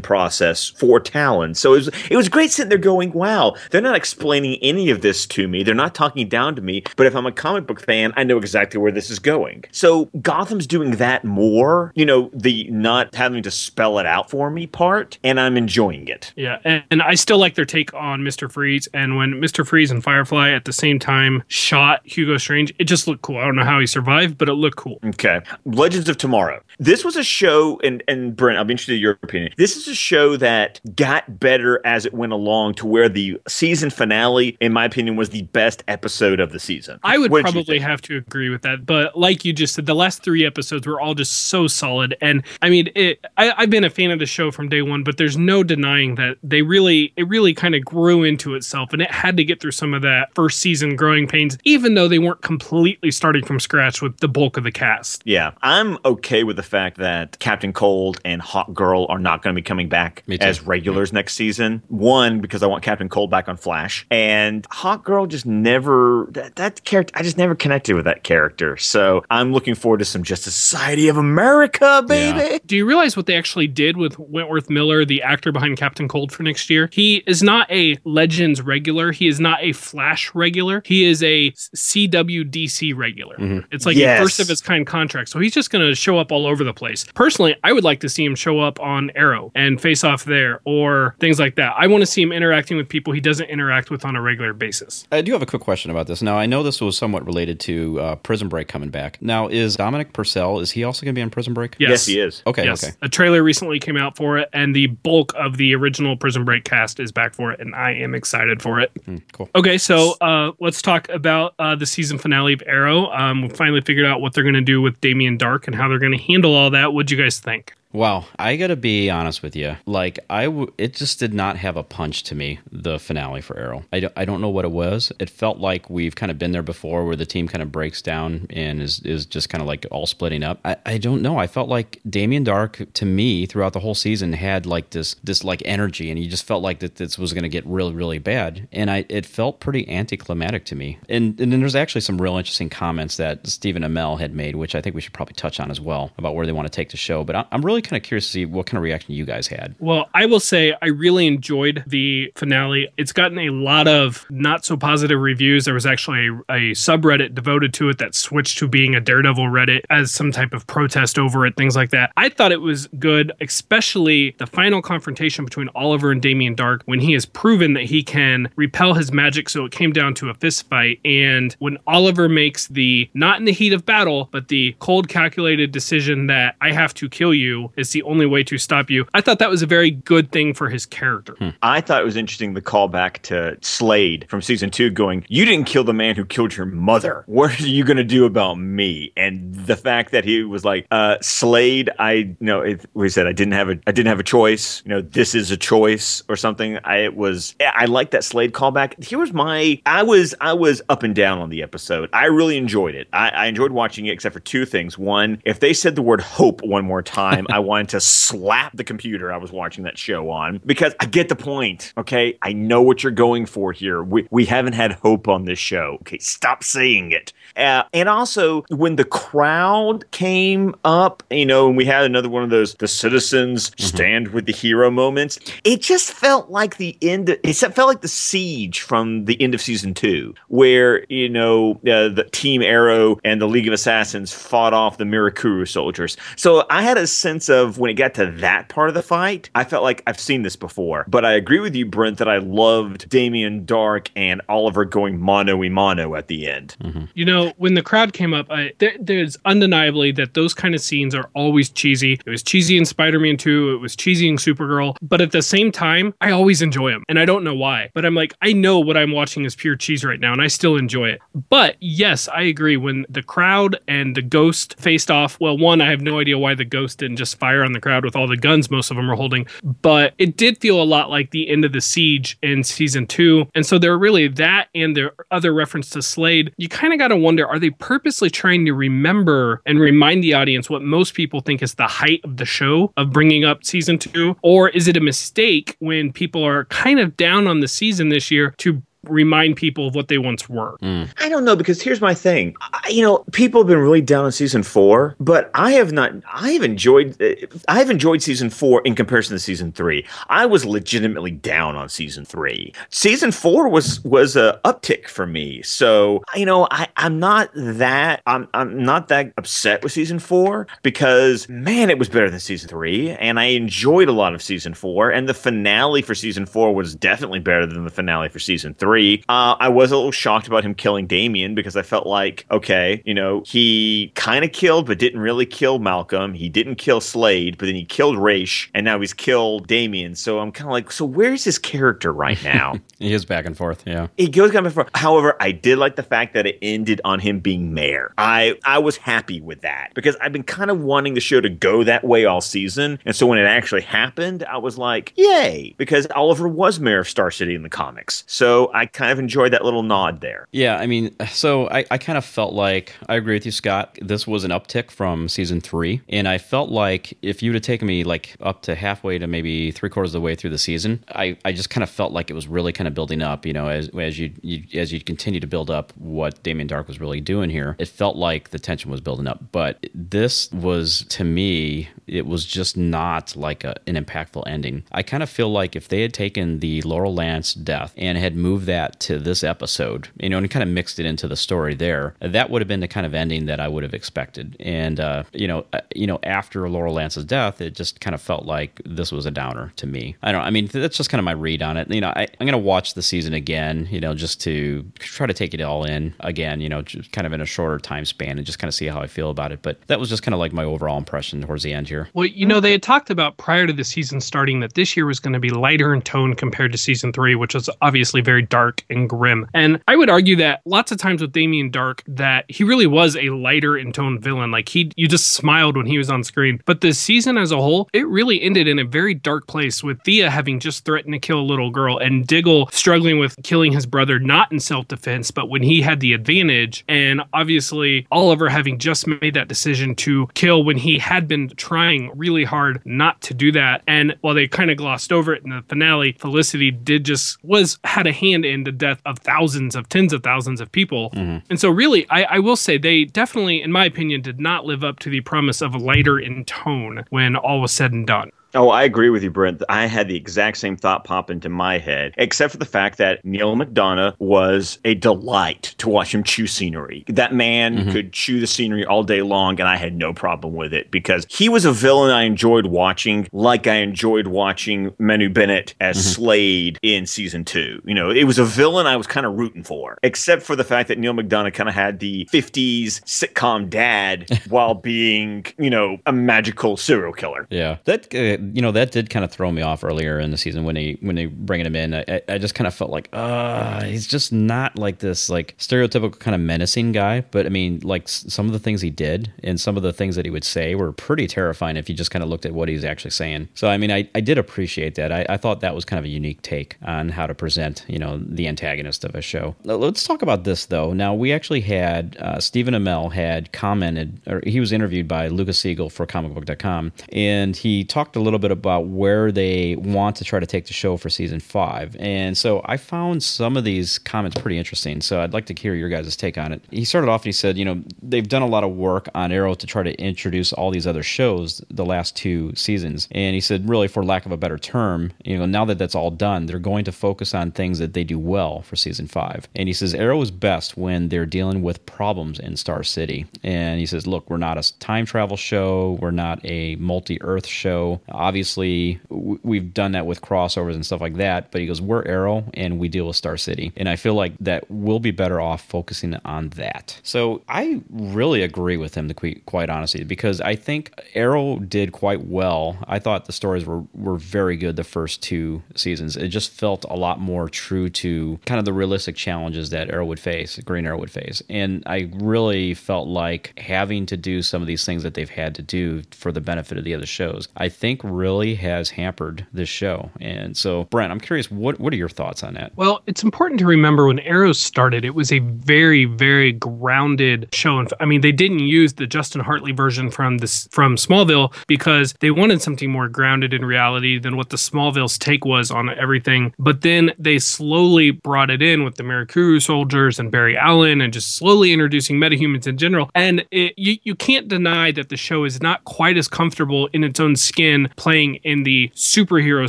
process for talons. So it was, it was great sitting there going, wow, they're not explaining any of this to me. They're not talking down to me. But if I'm a comic book fan, I know exactly where this is going. So Gotham's doing that more, you know, the not having to spell it out for me part, and I'm enjoying it. Yeah, and, and I still like their take on Mister Freeze. And when Mister Freeze and Firefly at the same time shot Hugo Strange, it just looked cool. I don't know how he survived, but it looked cool. Okay. Legends of Tomorrow. This was a show, and, and Brent, I'll be interested in your opinion. This is a show that got better as it went along to where the season finale, in my opinion, was the best episode of the season. I would probably have to agree with that, but like you just said, the last three episodes were all just so solid. And I mean, it, I, I've been a fan of the show from day one, but there's no denying that they really, it really kind of grew into itself, and it had to get through some of that first season growing pains, even though they weren't completely starting from scratch with the bulk of the cast. Yeah, I'm okay with the fact that Captain Cold and Hawkgirl are not going to be coming back as regulars next season. One, because I want Captain Cold back on Flash, and Hawkgirl just never that, that character. I just never connected with that character. So I'm looking forward to some Justice Society of America, baby. Do you realize what they actually did with Wentworth Miller, the actor behind Captain Cold for next year? He is not a Legends regular. He is not a Flash regular. He is a CWDC regular. It's like Yes. a first of its kind contract. So he's just going to show up all over the place. Personally, I would like to see him show up on Arrow and face off there or things like that. I want to see him interacting with people he doesn't interact with on a regular basis. I do have a quick question about this. Now, I know this was somewhat related to uh, Prison Break coming back. Now, is Dominic Purcell, is he also going to be on Prison Break? Yes. Yes, he is. Okay, yes. okay. A trailer recently came out for it, and the bulk of the original Prison Break cast is back for it, and I am excited for it. Hmm, cool. Okay, so uh, let's talk about uh, the season finale of Arrow. Um, we finally figured out what they're going to do with Damien Darhk and how they're going to handle all that. What'd you guys think? Wow, I gotta be honest with you. Like, I w- it just did not have a punch to me. The finale for Arrow. I don't, I don't know what it was. It felt like we've kind of been there before, where the team kind of breaks down and is is just kind of like all splitting up. I, I don't know. I felt like Damien Darhk to me throughout the whole season had like this this like energy, and you just felt like that this was gonna get really really bad, and I it felt pretty anticlimactic to me. And and then there's actually some real interesting comments that Stephen Amell had made, which I think we should probably touch on as well about where they want to take the show. But I, I'm really kind of curious to see what kind of reaction you guys had. Well, I will say I really enjoyed the finale. It's gotten a lot of not so positive reviews. There was actually a, a subreddit devoted to it that switched to being a Daredevil Reddit as some type of protest over it, things like that. I thought it was good, especially the final confrontation between Oliver and Damien Darhk when he has proven that he can repel his magic. So it came down to a fist fight. And when Oliver makes the, not in the heat of battle, but the cold, calculated decision that I have to kill you is the only way to stop you, I thought that was a very good thing for his character. I thought it was interesting the callback to Slade from season two going, You didn't kill the man who killed your mother. What are you going to do about me? And the fact that he was like, uh, Slade, I, you know, it, we said I didn't have a, I didn't have a choice. You know, this is a choice or something. I, it was, I like that Slade callback. Here was my, I was, I was up and down on the episode. I really enjoyed it. I, I enjoyed watching it except for two things. One, if they said the word hope one more time, I wanted to slap the computer I was watching that show on because I get the point. Okay. I know what you're going for here. We, we haven't had hope on this show. Okay. Stop saying it. Uh, and also, when the crowd came up, you know, and we had another one of those the citizens stand with the hero moments, it just felt like the end. It felt like the siege from the end of season two, where you know uh, the Team Arrow and the League of Assassins fought off the Mirakuru soldiers. So I had a sense of when it got to that part of the fight, I felt like I've seen this before. But I agree with you, Brent, that I loved Damien Darhk and Oliver going mono y mono at the end. You know, when the crowd came up, I, there, there's undeniably that those kind of scenes are always cheesy. It was cheesy in Spider Man 2, it was cheesy in Supergirl, but at the same time, I always enjoy them. And I don't know why, but I'm like, I know what I'm watching is pure cheese right now, and I still enjoy it. But yes, I agree. When the crowd and the ghost faced off, well, one, I have no idea why the ghost didn't just fire on the crowd with all the guns most of them were holding, but it did feel a lot like the end of the siege in season two. And so there really that and the other reference to Slade. You kind of got to wonder are they purposely trying to remember and remind the audience what most people think is the height of the show of bringing up season two? Or is it a mistake when people are kind of down on the season this year to remind people of what they once were. Mm. I don't know because here's my thing. I, you know, people have been really down on season four, but I have not. I have enjoyed. Uh, I have enjoyed season four in comparison to season three. I was legitimately down on season three. Season four was was a uptick for me. So you know, I I'm not that. I'm I'm not that upset with season four because man, it was better than season three, and I enjoyed a lot of season four, and the finale for season four was definitely better than the finale for season three three. Uh, I was a little shocked about him killing Damien because I felt like, okay, you know, he kind of killed but didn't really kill Malcolm. He didn't kill Slade, but then he killed Ra's, and now he's killed Damien. So I'm kind of like, so where's his character right now? he is back and forth, yeah. He goes back and forth. However, I did like the fact that it ended on him being mayor. I I was happy with that because I've been kind of wanting the show to go that way all season, and so when it actually happened, I was like, yay, because Oliver was mayor of Star City in the comics. So I kind of enjoyed that little nod there. Yeah, I mean, so I, I kind of felt like I agree with you, Scott. This was an uptick from season three, and I felt like if you'd have taken me like up to halfway to maybe three quarters of the way through the season, I, I just kind of felt like it was really kind of building up. You know, as as you, you as you continue to build up what Damien Darhk was really doing here, it felt like the tension was building up. But this was to me, it was just not like a, an impactful ending. I kind of feel like if they had taken the Laurel Lance death and had moved that to this episode, you know, and kind of mixed it into the story there, that would have been the kind of ending that I would have expected. And uh, you know, uh, you know, after Laurel Lance's death, it just kind of felt like this was a downer to me. I don't. I mean, that's just kind of my read on it. You know, I, I'm going to watch the season again. You know, just to try to take it all in again. You know, just kind of in a shorter time span and just kind of see how I feel about it. But that was just kind of like my overall impression towards the end here. Well, you know, they had talked about prior to the season starting that this year was going to be lighter in tone compared to season three, which was obviously very dark and and grim. And I would argue that lots of times with Damien Darhk that he really was a lighter in tone villain. Like he, you just smiled when he was on screen. But the season as a whole, it really ended in a very dark place with Thea having just threatened to kill a little girl and Diggle struggling with killing his brother, not in self defense, but when he had the advantage. And obviously, Oliver having just made that decision to kill when he had been trying really hard not to do that. And while they kind of glossed over it in the finale, Felicity did just was had a hand in the death of thousands of tens of thousands of people. Mm-hmm. And so, really, I, I, will say they definitely, in my opinion, did not live up to the promise of a lighter in tone when all was said and done. Oh, I agree with you, Brent. I had the exact same thought pop into my head, except for the fact that Neal McDonough was a delight to watch him chew scenery. That man mm-hmm. could chew the scenery all day long, and I had no problem with it because he was a villain I enjoyed watching, like I enjoyed watching Manu Bennett as mm-hmm. Slade in season two. You know, it was a villain I was kind of rooting for, except for the fact that Neal McDonough kind of had the 50s sitcom dad while being, you know, a magical serial killer. Yeah. That. Uh, you know that did kind of throw me off earlier in the season when they when they bringing him in. I, I just kind of felt like, uh, he's just not like this like stereotypical kind of menacing guy. But I mean, like some of the things he did and some of the things that he would say were pretty terrifying if you just kind of looked at what he's actually saying. So I mean, I, I did appreciate that. I, I thought that was kind of a unique take on how to present you know the antagonist of a show. Let's talk about this though. Now we actually had uh, Stephen Amell had commented, or he was interviewed by Lucas Siegel for ComicBook.com, and he talked a little little bit about where they want to try to take the show for season five. And so I found some of these comments pretty interesting. So I'd like to hear your guys' take on it. He started off and he said, you know, they've done a lot of work on Arrow to try to introduce all these other shows the last two seasons. And he said, really, for lack of a better term, you know, now that that's all done, they're going to focus on things that they do well for season five. And he says, Arrow is best when they're dealing with problems in Star City. And he says, look, we're not a time travel show, we're not a multi Earth show obviously we've done that with crossovers and stuff like that but he goes we're arrow and we deal with star city. And i feel like that we'll be better off focusing on that. So i really agree with him to quite honestly because i think arrow did quite well. I thought the stories were, were very good the first two seasons. It just felt a lot more true to kind of the realistic challenges that arrow would face green arrow would face. And i really felt like having to do some of these things that they've had to do for the benefit of the other shows i think really has hampered this show. And so, Brent, I'm curious, what what are your thoughts on that? Well, it's important to remember when Arrow started, it was a very, very grounded show. I mean, they didn't use the Justin Hartley version from this from Smallville because they wanted something more grounded in reality than what the Smallville's take was on everything. But then they slowly brought it in with the Mirakuru soldiers and Barry Allen and just slowly introducing metahumans in general. And it, you, you can't deny that the show is not quite as comfortable in its own skin playing in the superhero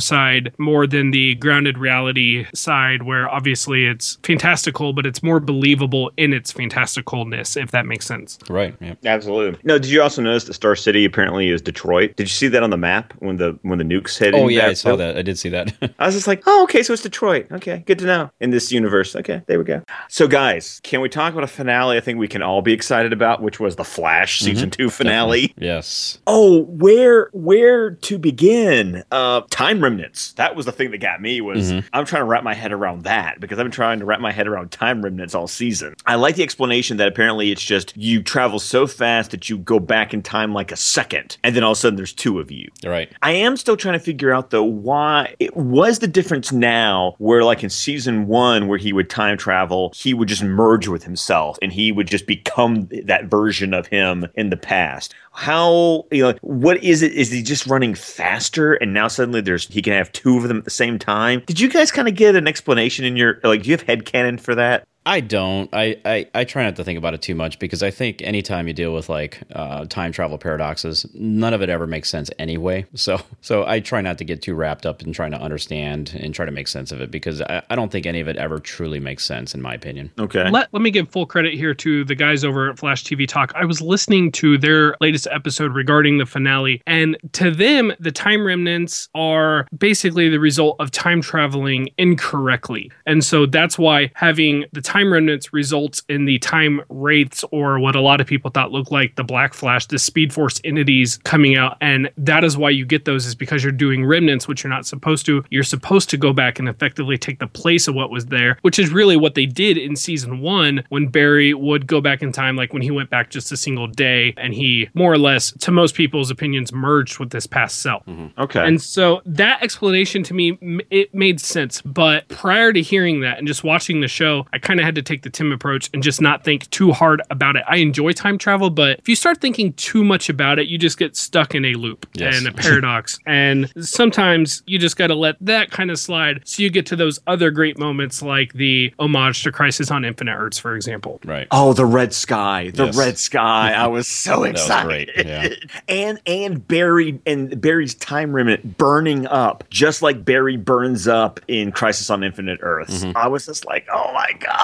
side more than the grounded reality side, where obviously it's fantastical, but it's more believable in its fantasticalness, if that makes sense. Right. Yeah. Absolutely. No, did you also notice that Star City apparently is Detroit? Did you see that on the map when the when the nukes hit? Oh yeah, I saw that. I did see that. I was just like, oh, okay, so it's Detroit. Okay, good to know in this universe. Okay, there we go. So, guys, can we talk about a finale? I think we can all be excited about, which was the Flash mm-hmm. season two finale. yes. Oh, where where to begin? Uh, time remnants. That was the thing that got me. Was I'm trying to wrap my head around that because I've been trying to wrap my head around time remnants all season. I like the explanation that apparently it's just you travel so fast that you go back in time like a second, and then all of a sudden there's two of you. Right. I am still trying to figure out though why it was the difference now where like in season one where he would time travel, he would just merge with himself and he would just become that version of him in the past. How you know what is it? Is he just running faster and now suddenly there's he can have two of them at the same time? Did you guys kind of get an explanation in your like do you have head headcanon for that? I don't. I, I, I try not to think about it too much because I think anytime you deal with like uh, time travel paradoxes, none of it ever makes sense anyway. So so I try not to get too wrapped up in trying to understand and try to make sense of it because I, I don't think any of it ever truly makes sense in my opinion. Okay. Let, let me give full credit here to the guys over at Flash TV Talk. I was listening to their latest episode regarding the finale, and to them, the time remnants are basically the result of time traveling incorrectly. And so that's why having the time remnants results in the time wraiths, or what a lot of people thought looked like the Black Flash, the Speed Force entities coming out. And that is why you get those, is because you're doing remnants, which you're not supposed to. You're supposed to go back and effectively take the place of what was there, which is really what they did in season one when Barry would go back in time, like when he went back just a single day and he more or less, to most people's opinions, merged with this past self. Mm-hmm. Okay. And so that explanation to me, it made sense. But prior to hearing that and just watching the show, I kind of had to take the Tim approach and just not think too hard about it. I enjoy time travel, but if you start thinking too much about it, you just get stuck in a loop Yes. and a paradox. and sometimes you just got to let that kind of slide so you get to those other great moments like the homage to Crisis on Infinite Earths, for example. Right. Oh, the red sky, the Yes. red sky! I was so was excited. great, yeah. and and Barry and Barry's time remnant burning up, just like Barry burns up in Crisis on Infinite Earths. Mm-hmm. I was just like, oh my god,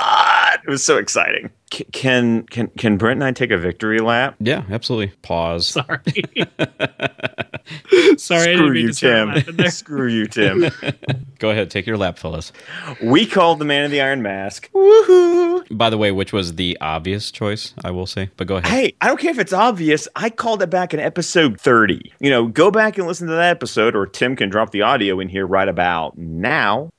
it was so exciting. C- can can can Brent and I take a victory lap? Yeah, absolutely. Pause. Sorry. Sorry, I Screw didn't you, to Tim. there. Screw you, Tim. Go ahead, take your lap, fellas. we called the Man in the Iron Mask. Woohoo! By the way, which was the obvious choice, I will say. But go ahead. Hey, I don't care if it's obvious. I called it back in episode 30. You know, go back and listen to that episode, or Tim can drop the audio in here right about now.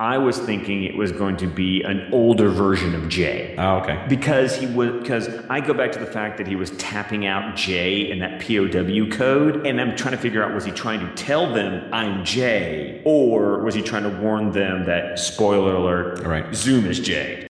I was thinking it was going to be an older version of Jay. Oh, okay. Because he was, because I go back to the fact that he was tapping out Jay in that POW code, and I'm trying to figure out was he trying to tell them I'm Jay, or was he trying to warn them that spoiler alert, Right. Zoom is Jay.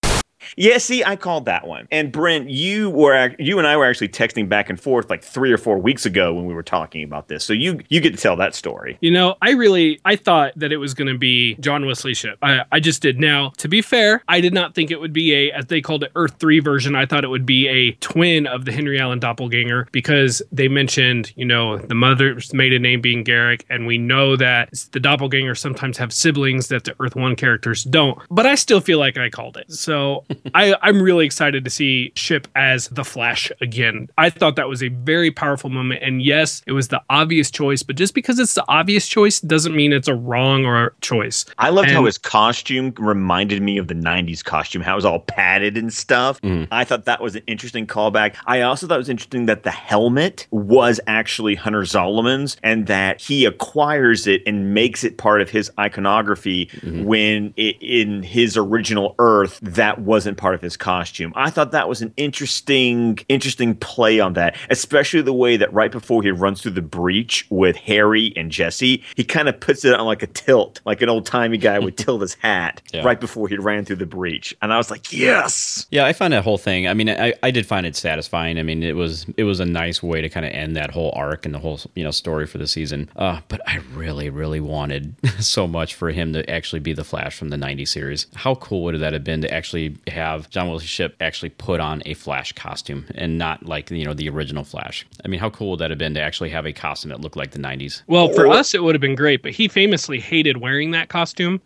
Yeah, see, I called that one. And Brent, you were you and I were actually texting back and forth like three or four weeks ago when we were talking about this. So you you get to tell that story. You know, I really I thought that it was going to be John Wesley Shipp. I, I just did. Now, to be fair, I did not think it would be a as they called it Earth Three version. I thought it would be a twin of the Henry Allen doppelganger because they mentioned you know the mother's maiden name being Garrick, and we know that the doppelgangers sometimes have siblings that the Earth One characters don't. But I still feel like I called it. So I I'm really excited to see Shipp as the Flash again. I thought that was a very powerful moment, and yes, it was the obvious choice. But just because it's the obvious choice doesn't mean it's a wrong or a choice. I loved how his costume reminded me of the 90s costume, how it was all padded and stuff. Mm. I thought that was an interesting callback. I also thought it was interesting that the helmet was actually Hunter Zolomon's and that he acquires it and makes it part of his iconography mm-hmm. when it, in his original Earth that wasn't part of his costume. I thought that was an interesting, interesting play on that, especially the way that right before he runs through the breach with Harry and Jesse, he kind of puts it on like a tilt, like an old timey guy would tilt his hat Yeah. right before he ran through the breach. And I was like, yes. Yeah, I find that whole thing. I mean, I, I did find it satisfying. I mean, it was it was a nice way to kind of end that whole arc and the whole you know story for the season. Uh, but I really, really wanted so much for him to actually be the Flash from the '90s series. How cool would that have been to actually have John Wesley Shipp actually put on a Flash costume and not like you know the original Flash? I mean, how cool would that have been to actually have a costume that looked like the '90s? Well, for us, it would have been great, but he famously hated wearing that costume.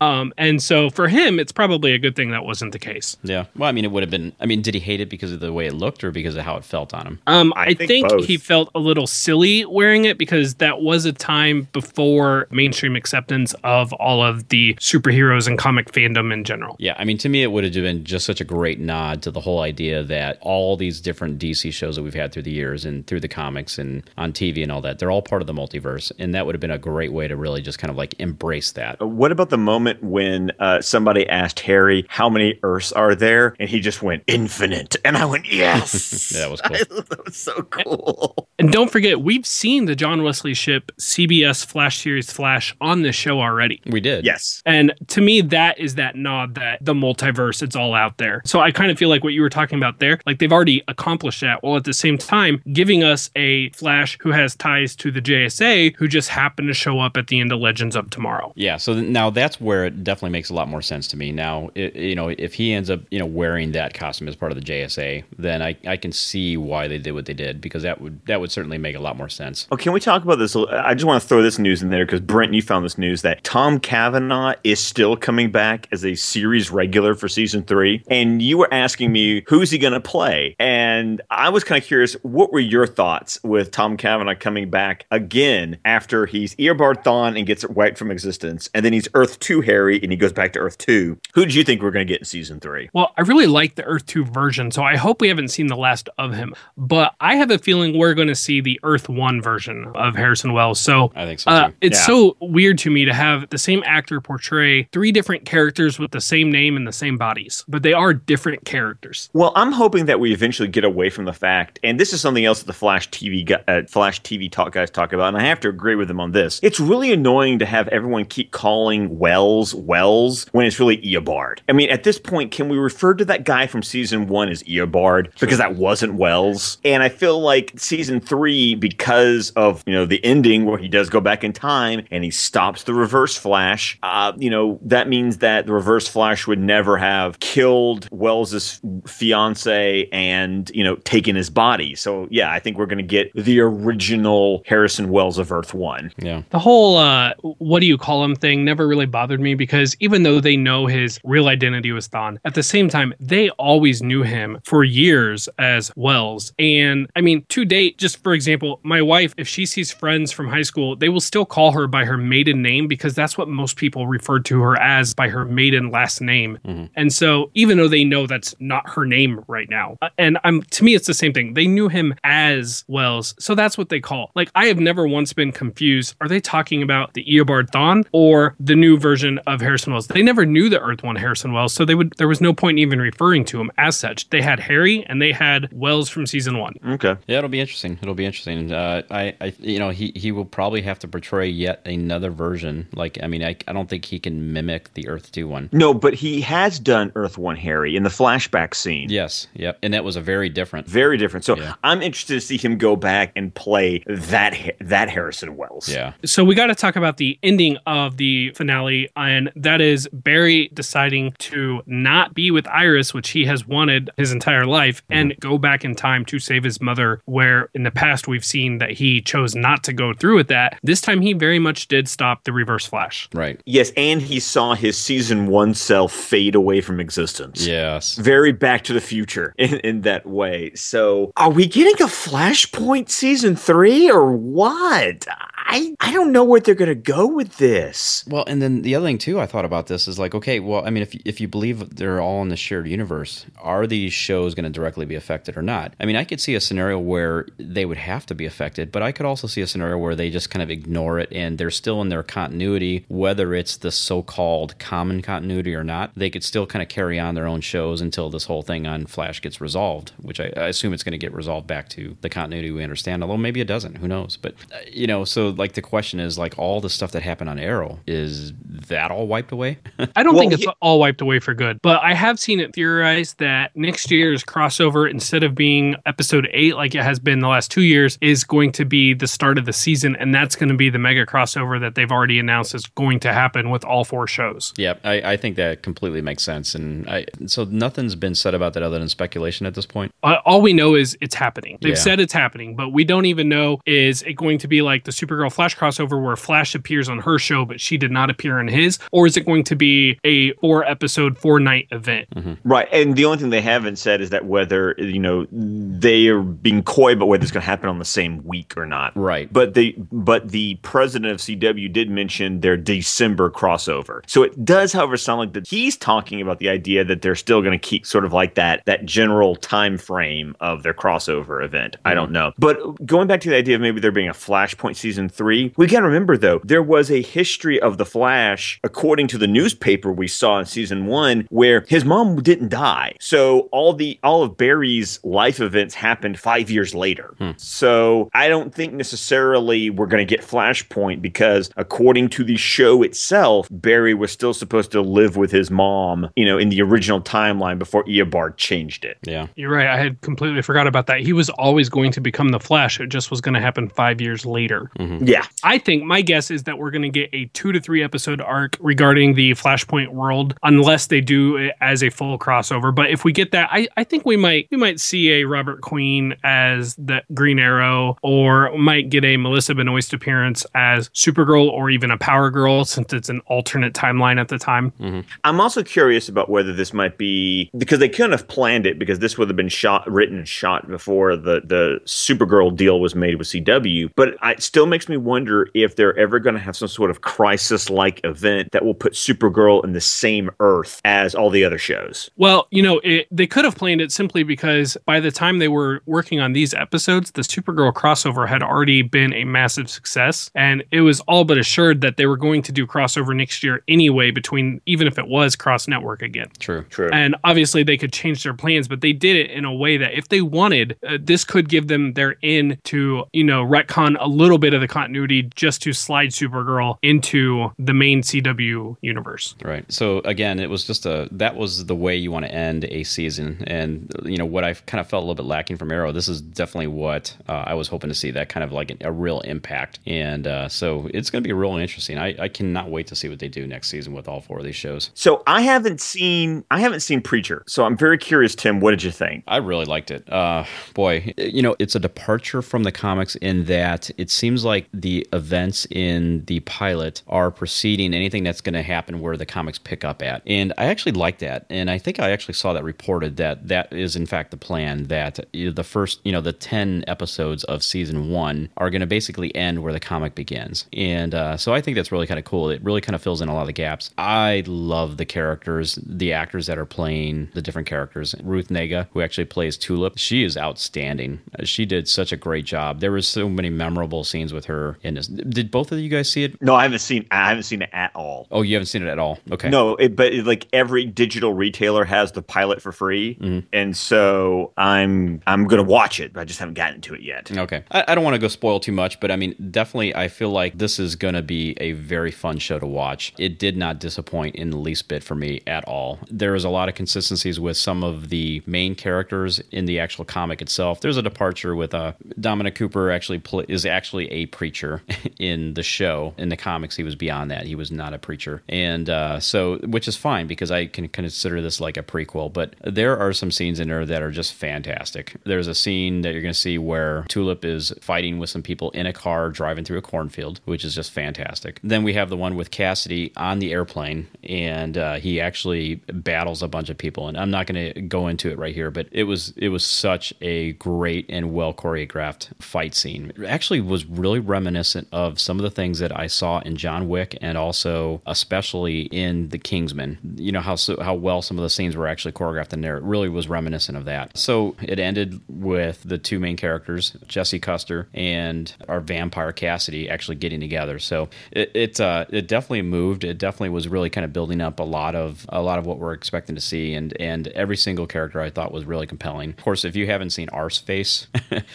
Um, and so for him, it's probably a good thing that wasn't the case. Yeah. Well, I mean, it would have been. I mean, did he hate it because of the way it looked or because of how it felt on him? Um, I I, think think, he felt a little silly wearing it because that was a time before mainstream acceptance of all of the superheroes and comic fandom in general. Yeah, I mean, to me, it would have been just such a great nod to the whole idea that all these different DC shows that we've had through the years and through the comics and on TV and all that, they're all part of the multiverse. And that would have been a great way to really just kind of like embrace that. What about the moment when uh, somebody asked Harry how many Earths are there, and he just went infinite, and I went yes. Yeah, that was cool. I that was so cool. And don't forget, we've seen the John Wesley Shipp CBS Flash series Flash on this show already. We did. Yes. And to me, that is that nod that the multiverse, it's all out there. So I kind of feel like what you were talking about there, like they've already accomplished that, while at the same time giving us a Flash who has ties to the JSA who just happened to show up at the end of Legends of Tomorrow. Yeah, so th- now that's where it definitely makes a lot more sense to me. Now, it, you know, if he ends up, you know, wearing that costume as part of the JSA, then I, I can see why they did what they did because that would that would certainly make a lot more sense. Oh, can we talk about this? I just want to throw this news in there because Brent, you found this news that Tom Cavanagh is still coming back as a series regular for season three, and you were asking me who's he going to play, and I was kind of curious. What were your thoughts with Tom Cavanagh coming back again after he's Eobard Thawne and gets wiped from existence, and then he's Earth Two Harry and he goes back to Earth Two? Who did you think we're going to get in season three? Well, I really like the Earth 2 version, so I hope we haven't seen the last of him. But I have a feeling we're going to see the Earth 1 version of Harrison Wells. So I think so uh, too. it's Yeah. so weird to me to have the same actor portray three different characters with the same name and the same bodies, but they are different characters. Well, I'm hoping that we eventually get away from the fact, and this is something else that the Flash TV uh, Flash TV talk guys talk about, and I have to agree with them on this. It's really annoying to have everyone keep calling Wells Wells when it's really Eobard. I mean, at this point, can we refer to that guy from season one as Eobard because that wasn't Wells? And I feel like season three, because of you know the ending where he does go back in time and he stops the Reverse Flash, uh, you know that means that the Reverse Flash would never have killed Wells's fiance and you know taken his body. So yeah, I think we're going to get the original Harrison Wells of Earth One. Yeah. The whole uh, what do you call him thing never really bothered me because even though they know his real identity was Thawne, at the same time, they always knew him for years as Wells. And I mean, to date, just for example, my wife, if she sees friends from high school, they will still call her by her maiden name because that's what most people referred to her as by her maiden last name. And so even though they know that's not her name right now, uh, and I'm to me, it's the same thing. They knew him as Wells. So that's what they call. Like, I have never once been confused. Are they talking about the Eobard Thawne or the new version of Harrison Wells? They never knew the Earth One Harrison Wells, so they would there was no point in even referring to him as such. They had Harry and they had Wells from season one. Okay. Yeah, it'll be interesting. It'll be interesting. Uh, I, I, you know, he, he will probably have to portray yet another version. Like, I mean, I, I don't think he can mimic the Earth Two one. No, but he has done Earth One Harry in the flashback scene. Yes, yep, and that was a very different. Very different. So Yeah. I'm interested to see him go back and play that that Harrison Wells. Yeah, So we got to talk about the ending of the finale, and that is Barry deciding to not be with Iris, which he has wanted his entire life, mm-hmm. and go back in time to save his mother. Where in the past we've seen that he chose not to go through with that. This time he very much did stop the Reverse Flash. right. Yes, and he saw his season one self fade away from existence. Yes. Very Back to the Future in, in that way. So, are we getting a Flashpoint season three or what? I I don't know where they're going to go with this. Well, and then the other thing too, I thought about this is like, okay, well, I mean, if if you believe they're all in the shared universe, are these shows going to directly be affected or not? I mean, I could see a scenario where they would have to be affected, but I could also see a scenario where they just kind of ignore it and they're still in their continuity, whether it's the so-called common continuity or not. They could still kind of carry on their own shows until this whole thing on Flash gets resolved, which I, I assume it's going to get resolved back to the continuity we understand. Although maybe it doesn't, who knows? But uh, you know, so like the question is like all the stuff that happened on Arrow is that all wiped away? I don't Well, think it's yeah- all wiped away for good, but I have seen it theorized that next year's crossover, instead of being episode eight like it has been the last two years, is going to be the start of the season, and that's going to be the mega crossover that they've already announced is going to happen with all four shows. Yep, I, I think that completely makes sense, and I so nothing's been said about that other than speculation at this point. Uh, all we know is it's happening. They've Yeah. said it's happening, but we don't even know is it going to be like the Supergirl Flash crossover where Flash appears on her show, but she did not appear in his, or is it going to be a four episode, four night event? Mm-hmm. Right, and the only thing they haven't said is that whether you know they are being coy about whether it's going to happen on the same week or not. Right. But the but the president of CW did mention their December crossover. So it does, however, sound like that he's talking about the idea that they're still going to keep sort of like that that general time frame of their crossover event. I mm-hmm. don't know. But going back to the idea of maybe there being a Flashpoint season three, we got to remember though there was a history of the Flash according to the newspaper we saw in season one where his mom didn't die. So all the all of Barry's life events happened five years later. Hmm. So I don't think necessarily we're going to get Flashpoint because according to the show itself, Barry was still supposed to live with his mom, you know, in the original timeline before Eobard changed it. Yeah. You're right. I had completely forgot about that. He was always going to become the Flash. It just was going to happen five years later. Mm-hmm. Yeah. I think my guess is that we're going to get a two to three episode arc regarding the Flashpoint world, unless they do it as a full crossover. But if we get that, I, I think we might we might see a Robert Queen as the Green Arrow, or might get a Melissa Benoist appearance as Supergirl, or even a Power Girl, since it's an alternate timeline at the time. Mm-hmm. I'm also curious about whether this might be because they couldn't have planned it because this would have been shot, written, and shot before the the Supergirl deal was made with CW. But it still makes me wonder if they're ever going to have some sort of crisis-like event that will put Supergirl in the same Earth as all the other shows. Well, you know, it, they could have planned it simply because by the time they were working on these episodes, the Supergirl crossover had already been a massive success. And it was all but assured that they were going to do crossover next year anyway, between even if it was cross network again. True. True. And obviously, they could change their plans, but they did it in a way that if they wanted, uh, this could give them their in to, you know, retcon a little bit of the continuity just to slide Supergirl into the main CW universe. Right. So again, it was just a that was the way you want to end a season, and you know what I kind of felt a little bit lacking from Arrow. This is definitely what uh, I was hoping to see that kind of like a real impact, and uh, so it's going to be real interesting. I, I cannot wait to see what they do next season with all four of these shows. so I haven't seen I haven't seen Preacher, so I'm very curious, Tim. What did you think? I really liked it. Uh, boy, you know, it's a departure from the comics in that it seems like the events in the pilot are preceding anything that's going to happen where the comics pick up at. And I actually like that. And I think I actually saw that reported that that is, in fact, the plan that the first, you know, the 10 episodes of season one are going to basically end where the comic begins. And uh, so I think that's really kind of cool. It really kind of fills in a lot of the gaps. I love the characters, the actors that are playing the different characters. Ruth Negga, who actually plays Tulip, she is outstanding. She did such a great job. There was so many memorable scenes with her in this. Did both of you guys see it? No, I haven't seen I haven't seen it at all. Oh, you haven't seen it at all. Okay. No, it, but it, like every digital retailer has the pilot for free, Mm-hmm. and so I'm I'm gonna watch it, but I just haven't gotten to it yet. Okay. I, I don't want to go spoil too much, but I mean, definitely, I feel like this is going to be a very fun show to watch. It did not disappoint in the least bit for me at all. There is a lot of consistencies with some of the main characters in the actual comic itself. There's a departure with uh, Dominic Cooper actually pl- is actually a preacher in the show. In the comics, he was beyond that. He was not a preacher, and uh, so which is fine because I can consider this like a prequel. But there are some scenes in there that are just fantastic. There's a scene that you're going to see where Tulip is fighting with some people in a car driving through a cornfield, which is just fantastic. Then we have the one with Cassidy on the airplane, and uh, he actually battles a bunch of people. And I'm not going to go into it right here, but it was it was such a great and well choreographed fight scene. It actually was really reminiscent of some of the things that I saw in John Wick and also especially in The Kingsman. You know how so, how well some of the scenes were actually choreographed in there. It really was reminiscent of that. So it ended with the two main characters, Jesse Custer and our vampire Cassidy, actually getting together. So it it, uh, it definitely moved. It definitely was really kind of building up a lot of a lot of what we're expecting to see, and and every single character I thought was really compelling. Of course, if you haven't seen Arseface,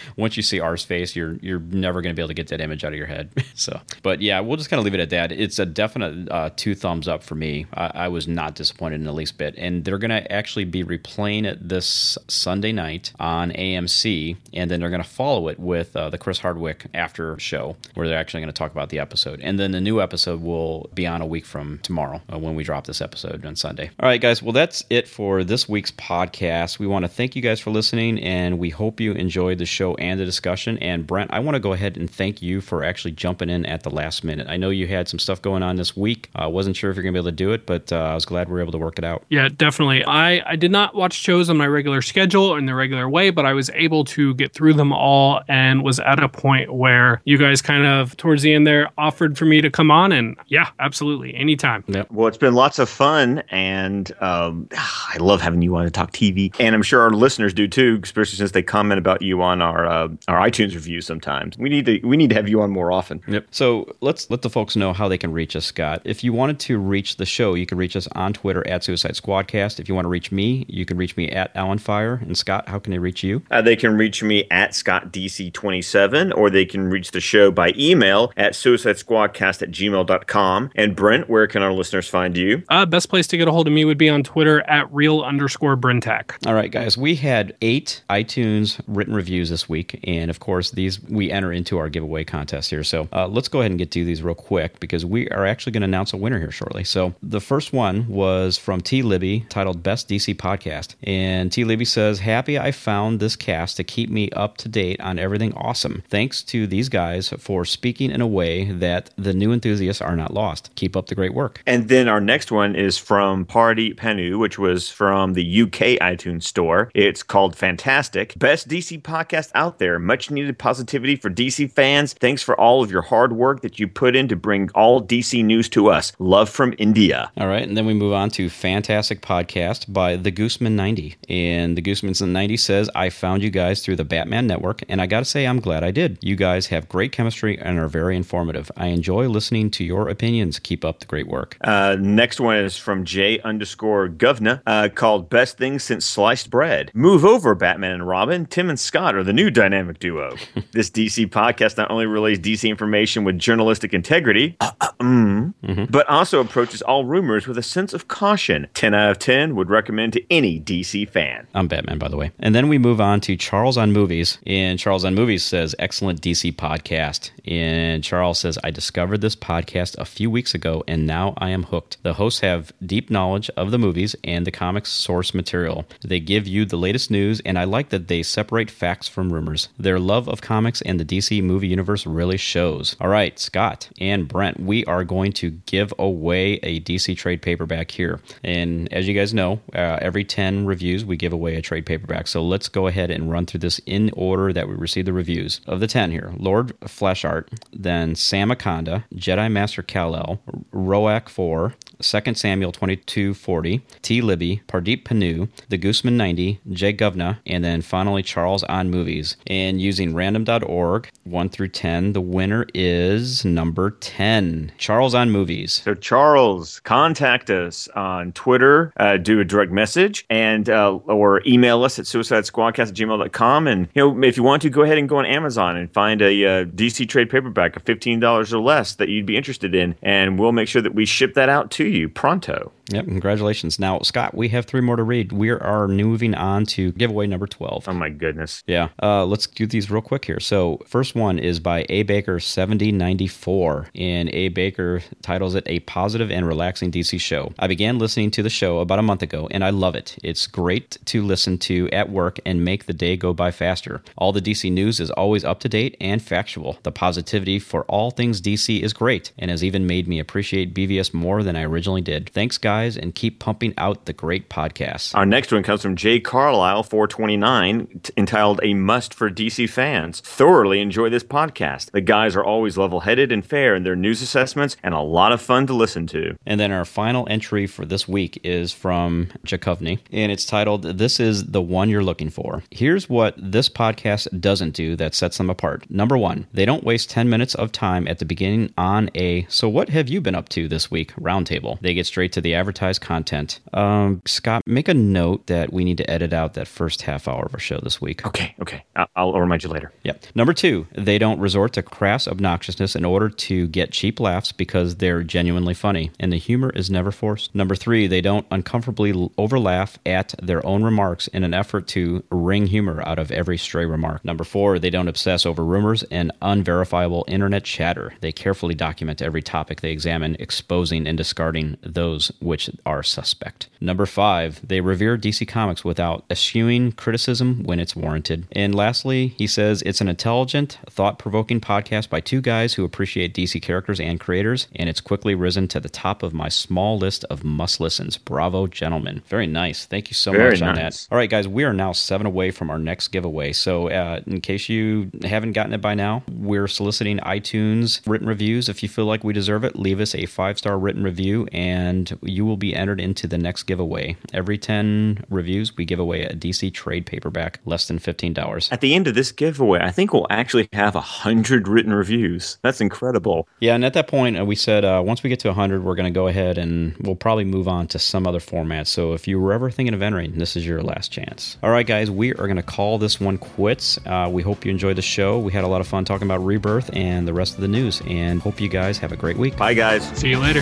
once you see Arseface, you're you're never going to be able to get that image out of your head. so, but yeah, we'll just kind of leave it at that. It's a definite uh, two thumbs up for me. I, I, was not disappointed in the least bit, and they're going to actually be replaying it this Sunday night on AMC, and then they're going to follow it with uh, the Chris Hardwick after show, where they're actually going to talk about the episode, and then the new episode will be on a week from tomorrow uh, when we drop this episode on Sunday. All right, guys. Well, that's it for this week's podcast. We want to thank you guys for listening, and we hope you enjoyed the show and the discussion. And Brent, I want to go ahead and thank you for actually jumping in at the last minute. I know you had some stuff going on this week. I uh, wasn't sure if you're going to be able to do it, but uh, I was glad we were able to work it out. Yeah, definitely. I, I did not watch shows on my regular schedule or in the regular way, but I was able to get through them all and was at a point where you guys kind of, towards the end there, offered for me to come on. And yeah, absolutely. Anytime. Yep. Well, it's been lots of fun. And um, I love having you on to talk TV. And I'm sure our listeners do too, especially since they comment about you on our uh, our iTunes reviews sometimes. We need to we need to have you on more often. Yep. So let's let the folks know how they can reach us, Scott. If you wanted to reach the show, you can reach us on Twitter at Suicide Squadcast. If you want to reach me, you can reach me at Allenfire. And Scott, how can they reach you? Uh, they can reach me at ScottDC27, or they can reach the show by email at suicidesquadcast at gmail.com. And Brent, where can our listeners find you? Uh, best place to get a hold of me would be on Twitter at real underscore brentac. All right, guys. We had eight iTunes written reviews this week. And of course, these we enter into our giveaway contest here. So uh, let's go ahead and get to these real quick because we are actually going to announce a winner here shortly. So the first one was from T. Libby titled Best DC Podcast. And T. Libby says, Happy I found this cast to keep me up to date on everything awesome. Thanks to these guys for speaking in a way that the new enthusiasts are not lost. Keep up the great work. And then our next one is from Party Penu, which was from the UK iTunes store. It's called Fantastic. Best DC podcast out there. Much needed positivity for DC fans. Thanks for all of your hard work that you put in to bring all DC news to us. Love from India. All right. And then we move on to Fantastic Podcast by The Gooseman 90. And The Gooseman 90 says, I found you guys through the Batman Network, and I got to say, I'm glad I did. You guys have great chemistry and are very informative. I enjoy listening to your opinions. Keep up the great work. Uh, next one is from J underscore Govna uh, called Best Things Since Sliced Bread. Move over, Batman and Robin. Tim and Scott are the new dynamic duo. this DC podcast not only relays DC information with journalistic integrity, uh, uh, mm, mm-hmm. but also approaches all rumors with a sense of caution. 10 out of 10 would recommend to any DC fan. I'm Batman, by the way. And then we move on to Charles on Movies. And Charles on Movies says, Excellent DC podcast. And Charles says, I discovered this podcast a few weeks ago and now I am hooked. The hosts have deep knowledge of the movies and the comics source material. They give you the latest news, and I like that they separate facts from rumors. Their love of comics and the DC movie universe really shows. All right, Scott and Brent, we are going to give away a DC trade paperback here. And as you guys know, uh, every 10 reviews, we give away a trade paperback. So let's go ahead and run through this in order that we receive the reviews. Of the 10 here, Lord Fleshart, then Sam Akonda, Jedi Master Kal-El, Roak 4, 2 Samuel 2240, T. Libby, Pardeep Panu, The Gooseman 90, Jay Govna, and then finally Charles on Movies. And using random.org, 1 through 10, the winner is number 10, Charles on Movies. So, Charles, contact us on Twitter, uh, do a direct message, and uh, or email us at suicidesquadcast at gmail.com. And, you know, if you want to, go ahead and go on Amazon and find a uh, DC trade paperback of $15 or less that you'd be interested in, and we'll make sure that we ship that out to you pronto. Yep, congratulations. Now, Scott, we have three more to read. We are moving on to giveaway number 12. Oh my goodness. Yeah. Uh, let's do these real quick here. So, first one is by A Baker 7094, and A Baker titles it A Positive and Relaxing DC Show. I began listening to the show about a month ago, and I love it. It's great to listen to at work and make the day go by faster. All the DC news is always up to date and factual. The positivity for all things DC is great, and has even made me appreciate BVS more than I originally did. Thanks, guys, and keep pumping out the great podcasts. Our next one comes from Jay Carlisle, 429, t- entitled A Must for DC Fans. Thoroughly enjoy this podcast. The guys are always level headed and fair in their news assessments and a lot of fun to listen to. And then our final entry for this week is from Jakovny, and it's titled This is the One You're Looking For. Here's what this podcast doesn't do that sets them apart. Number one, they don't waste 10 minutes of time at the beginning on a So What Have You Been Up to This Week roundtable. They get straight to the advertised content. Um, Scott, make a note that we need to edit out that first half hour of our show this week. Okay, okay. I- I'll remind you later. Yep. Number two, they don't resort to crass obnoxiousness in order to get cheap laughs because they're genuinely funny, and the humor is never forced. Number three, they don't uncomfortably overlaugh at their own remarks in an effort to wring humor out of every stray remark. Number four, they don't obsess over rumors and unverifiable internet chatter. They carefully document every topic they examine, exposing and discarding those which are suspect. Number five, they revere DC Comics without eschewing criticism when it's warranted. And lastly, he says it's an intelligent, thought provoking podcast by two guys who appreciate DC characters and creators, and it's quickly risen to the top of my small list of must listens. Bravo, gentlemen. Very nice. Thank you so Very much on that. All right, guys, we are now seven away from our next giveaway. So, uh, in case you haven't gotten it by now, we're soliciting iTunes written reviews. If you feel like we deserve it, leave us a five star written review, and you will be entered into the next giveaway. Every 10 reviews, we give away a DC trade paperback, less than $15. At the end of this giveaway, I think we'll actually have a hundred written reviews. That's incredible. Yeah, and at that point, uh, we said uh, once we get to 100, we're going to go ahead and we'll probably move on to some other format. So if you were ever thinking of entering, this is your last chance. All right, guys, we are going to call this one quits. Uh, we hope you enjoyed the show. We had a lot of fun talking about Rebirth and the rest of the news, and hope you guys have a great week. Bye, guys. See you later.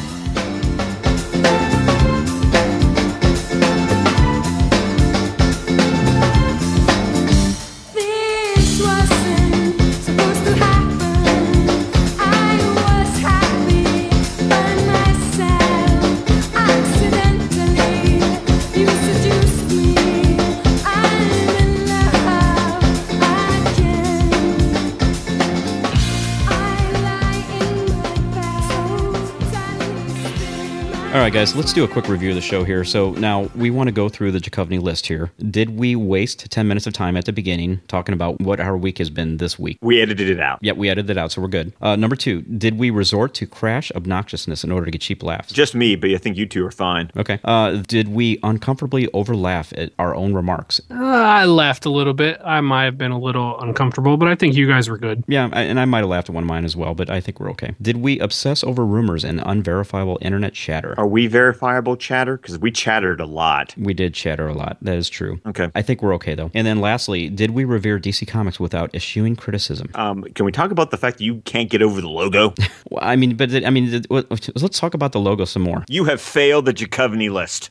Right, guys, let's do a quick review of the show here. So now we want to go through the Jakovny list here. Did we waste 10 minutes of time at the beginning talking about what our week has been this week? We edited it out. Yep, we edited it out, so we're good. Uh, number two, did we resort to crash obnoxiousness in order to get cheap laughs? Just me, but I think you two are fine. Okay. Uh, did we uncomfortably overlaugh at our own remarks? Uh, I laughed a little bit. I might have been a little uncomfortable, but I think you guys were good. Yeah, I, and I might have laughed at one of mine as well, but I think we're okay. Did we obsess over rumors and unverifiable internet chatter? Are we verifiable chatter? Because we chattered a lot. We did chatter a lot. That is true. Okay. I think we're okay though. And then lastly, did we revere DC Comics without eschewing criticism? Um, can we talk about the fact that you can't get over the logo? Well, I mean, but I mean, let's talk about the logo some more. you have failed the Jakovny list.